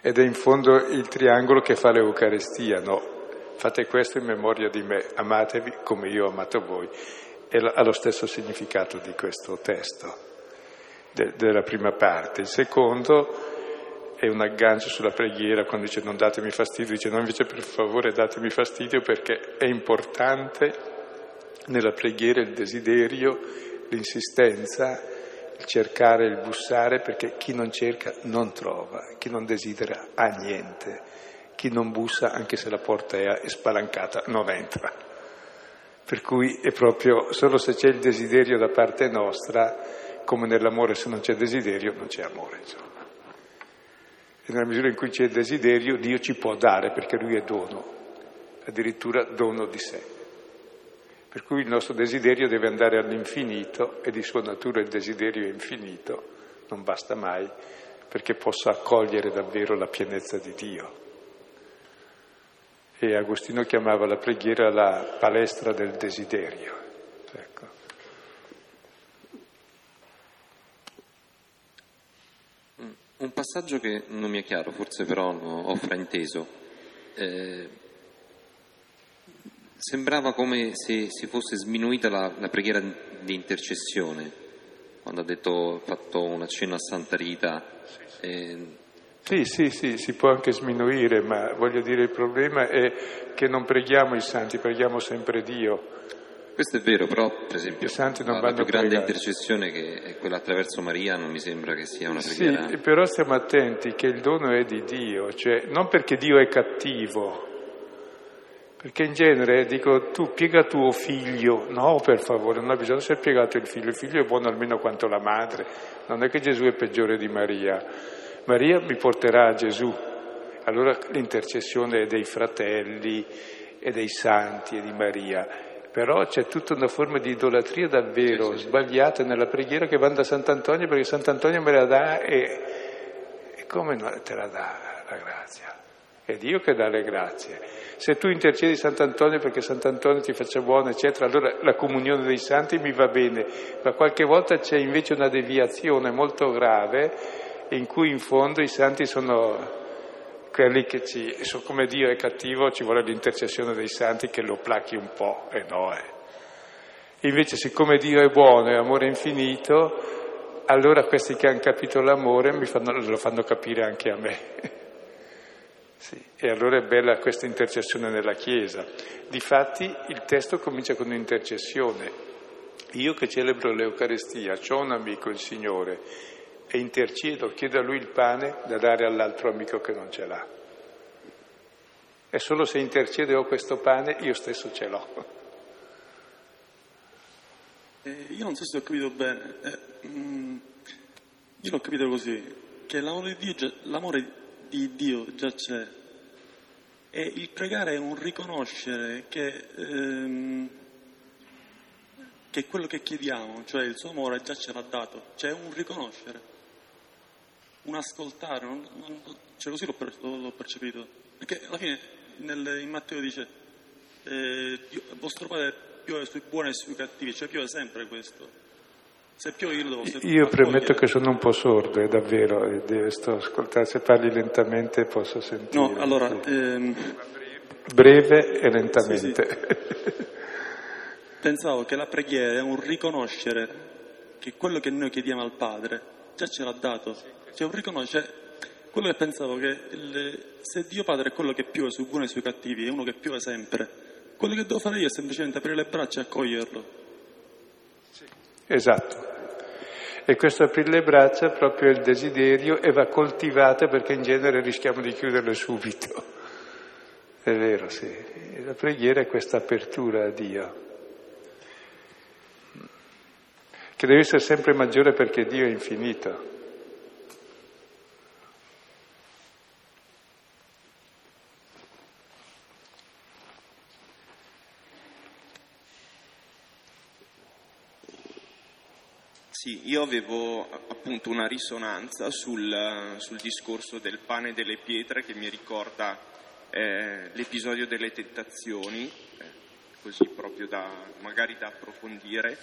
Ed è in fondo il triangolo che fa l'Eucarestia, no? Fate questo in memoria di me, amatevi come io ho amato voi. E ha lo stesso significato di questo testo, de- della prima parte. Il secondo è un aggancio sulla preghiera, quando dice non datemi fastidio, dice no invece per favore datemi fastidio perché è importante nella preghiera il desiderio, l'insistenza, il cercare, il bussare, perché chi non cerca non trova, chi non desidera ha niente, chi non bussa, anche se la porta è spalancata, non entra. Per cui è proprio solo se c'è il desiderio da parte nostra, come nell'amore se non c'è desiderio, non c'è amore, insomma. E nella misura in cui c'è desiderio, Dio ci può dare, perché Lui è dono, addirittura dono di sé. Per cui il nostro desiderio deve andare all'infinito e di sua natura il desiderio è infinito, non basta mai, perché possa accogliere davvero la pienezza di Dio. E Agostino chiamava la preghiera la palestra del desiderio. Ecco. Un passaggio che non mi è chiaro, forse però ho frainteso. Eh, sembrava come se si fosse sminuita la, la, preghiera di intercessione, quando ha detto, fatto un accenno a Santa Rita. Eh, sì, sì, sì, si può anche sminuire, ma voglio dire il problema è che non preghiamo i santi, preghiamo sempre Dio. Questo è vero, però per esempio la, la più grande intercessione che è quella attraverso Maria non mi sembra che sia una preghiera. Sì, però stiamo attenti che il dono è di Dio, cioè non perché Dio è cattivo, perché in genere dico tu piega tuo figlio, no per favore, non ha bisogno di essere piegato il figlio, il figlio è buono almeno quanto la madre, non è che Gesù è peggiore di Maria, Maria mi porterà a Gesù, allora l'intercessione è dei fratelli e dei santi e di Maria, però c'è tutta una forma di idolatria davvero sbagliata nella preghiera che va da Sant'Antonio perché Sant'Antonio me la dà e, e come no, te la dà la grazia? È Dio che dà le grazie. Se tu intercedi Sant'Antonio perché Sant'Antonio ti faccia buono, eccetera, allora la comunione dei santi mi va bene, ma qualche volta c'è invece una deviazione molto grave in cui in fondo i santi sono quelli che ci, come Dio è cattivo, ci vuole l'intercessione dei santi che lo placchi un po', e no, eh. Invece, siccome Dio è buono e amore infinito, allora questi che hanno capito l'amore fanno, lo fanno capire anche a me. *laughs* sì, e allora è bella questa intercessione nella Chiesa. Difatti, il testo comincia con un'intercessione. Io che celebro l'Eucaristia, ho un amico, il Signore, e intercedo, chiedo a lui il pane da dare all'altro amico che non ce l'ha. E solo se intercedo e ho questo pane, io stesso ce l'ho. Eh, io non so se ho capito bene, eh, mm, io l'ho capito così, che l'amore di, Dio, già- l'amore di Dio già c'è e il pregare è un riconoscere che, ehm, che quello che chiediamo, cioè il suo amore già ce l'ha dato, cioè è un riconoscere, un ascoltare, non- non- cioè così l'ho, per- l'ho- percepito, perché alla fine nel- in Matteo dice eh, Dio- vostro padre piove sui buoni e sui cattivi, cioè piove sempre questo. Se piove io lo devo sempre Io premetto che sono un po' sordo, è davvero, e de- sto ascoltando, se parli lentamente posso sentire. No, allora, sì. ehm, Breve e lentamente. pensavo che la preghiera è un riconoscere che quello che noi chiediamo al Padre già ce l'ha dato. Cioè un riconoscere, quello che pensavo che il- se Dio Padre è quello che piove sui buoni e sui cattivi, è uno che piove sempre, quello che devo fare io è semplicemente aprire le braccia e accoglierlo. Esatto. E questo aprire le braccia è proprio il desiderio e va coltivata perché in genere rischiamo di chiuderle subito. È vero, sì. La preghiera è questa apertura a Dio, che deve essere sempre maggiore perché Dio è infinito. Sì, io avevo appunto una risonanza sul, sul discorso del pane e delle pietre che mi ricorda eh, l'episodio delle tentazioni, eh, così proprio da magari da approfondire,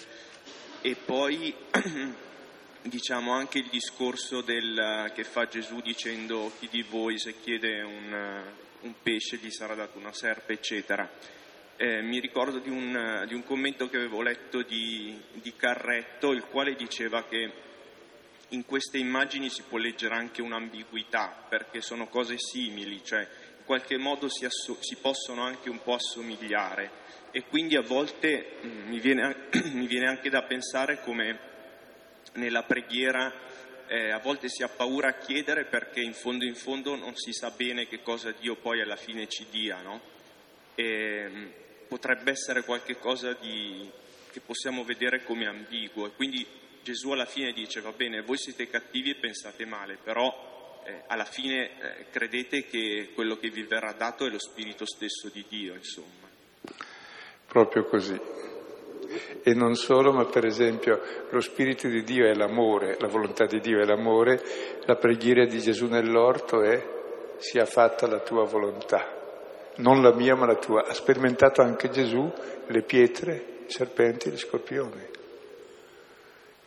e poi *clears throat* diciamo anche il discorso del, che fa Gesù dicendo chi di voi se chiede un, un pesce gli sarà dato una serpe, eccetera. Eh, mi ricordo di un, di un commento che avevo letto di, di Carretto, il quale diceva che in queste immagini si può leggere anche un'ambiguità, perché sono cose simili, cioè in qualche modo si, asso- si possono anche un po' assomigliare e quindi a volte mm, mi viene, *clears throat* mi viene anche da pensare come nella preghiera eh, a volte si ha paura a chiedere perché in fondo in fondo non si sa bene che cosa Dio poi alla fine ci dia, no? E, mm, potrebbe essere qualcosa che possiamo vedere come ambiguo e quindi Gesù alla fine dice va bene, voi siete cattivi e pensate male, però eh, alla fine eh, credete che quello che vi verrà dato è lo Spirito stesso di Dio, insomma. Proprio così. E non solo, ma per esempio lo Spirito di Dio è l'amore, la volontà di Dio è l'amore, la preghiera di Gesù nell'orto è sia fatta la tua volontà, non la mia ma la tua. Ha sperimentato anche Gesù le pietre, i serpenti, gli scorpioni.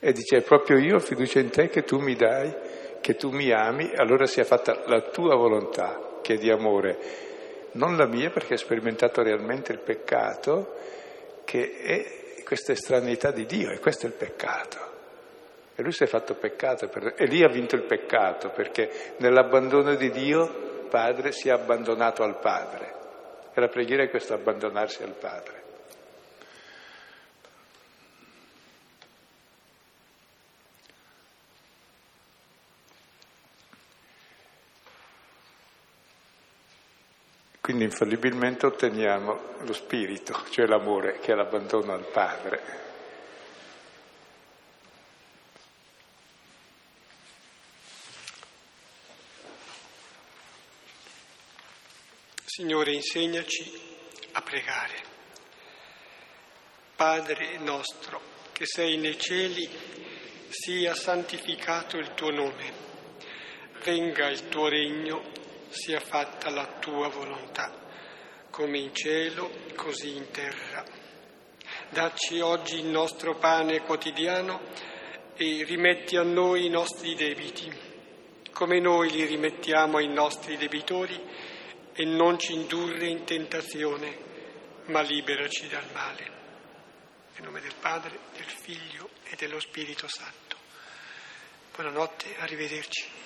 E dice, proprio io ho fiducia in te che tu mi dai, che tu mi ami, allora sia fatta la tua volontà, che è di amore, non la mia perché ha sperimentato realmente il peccato, che è questa estraneità di Dio, e questo è il peccato. E lui si è fatto peccato, per- e lì ha vinto il peccato, perché nell'abbandono di Dio, Padre si è abbandonato al Padre. E la preghiera è questo abbandonarsi al Padre. Quindi infallibilmente otteniamo lo spirito, cioè l'amore che è l'abbandono al Padre. Signore, insegnaci a pregare. Padre nostro, che sei nei cieli, sia santificato il tuo nome, venga il tuo regno, sia fatta la tua volontà, come in cielo, così in terra. Dacci oggi il nostro pane quotidiano e rimetti a noi i nostri debiti, come noi li rimettiamo ai nostri debitori e non ci indurre in tentazione, ma liberaci dal male. Nel nome del Padre, del Figlio e dello Spirito Santo. Buonanotte, arrivederci.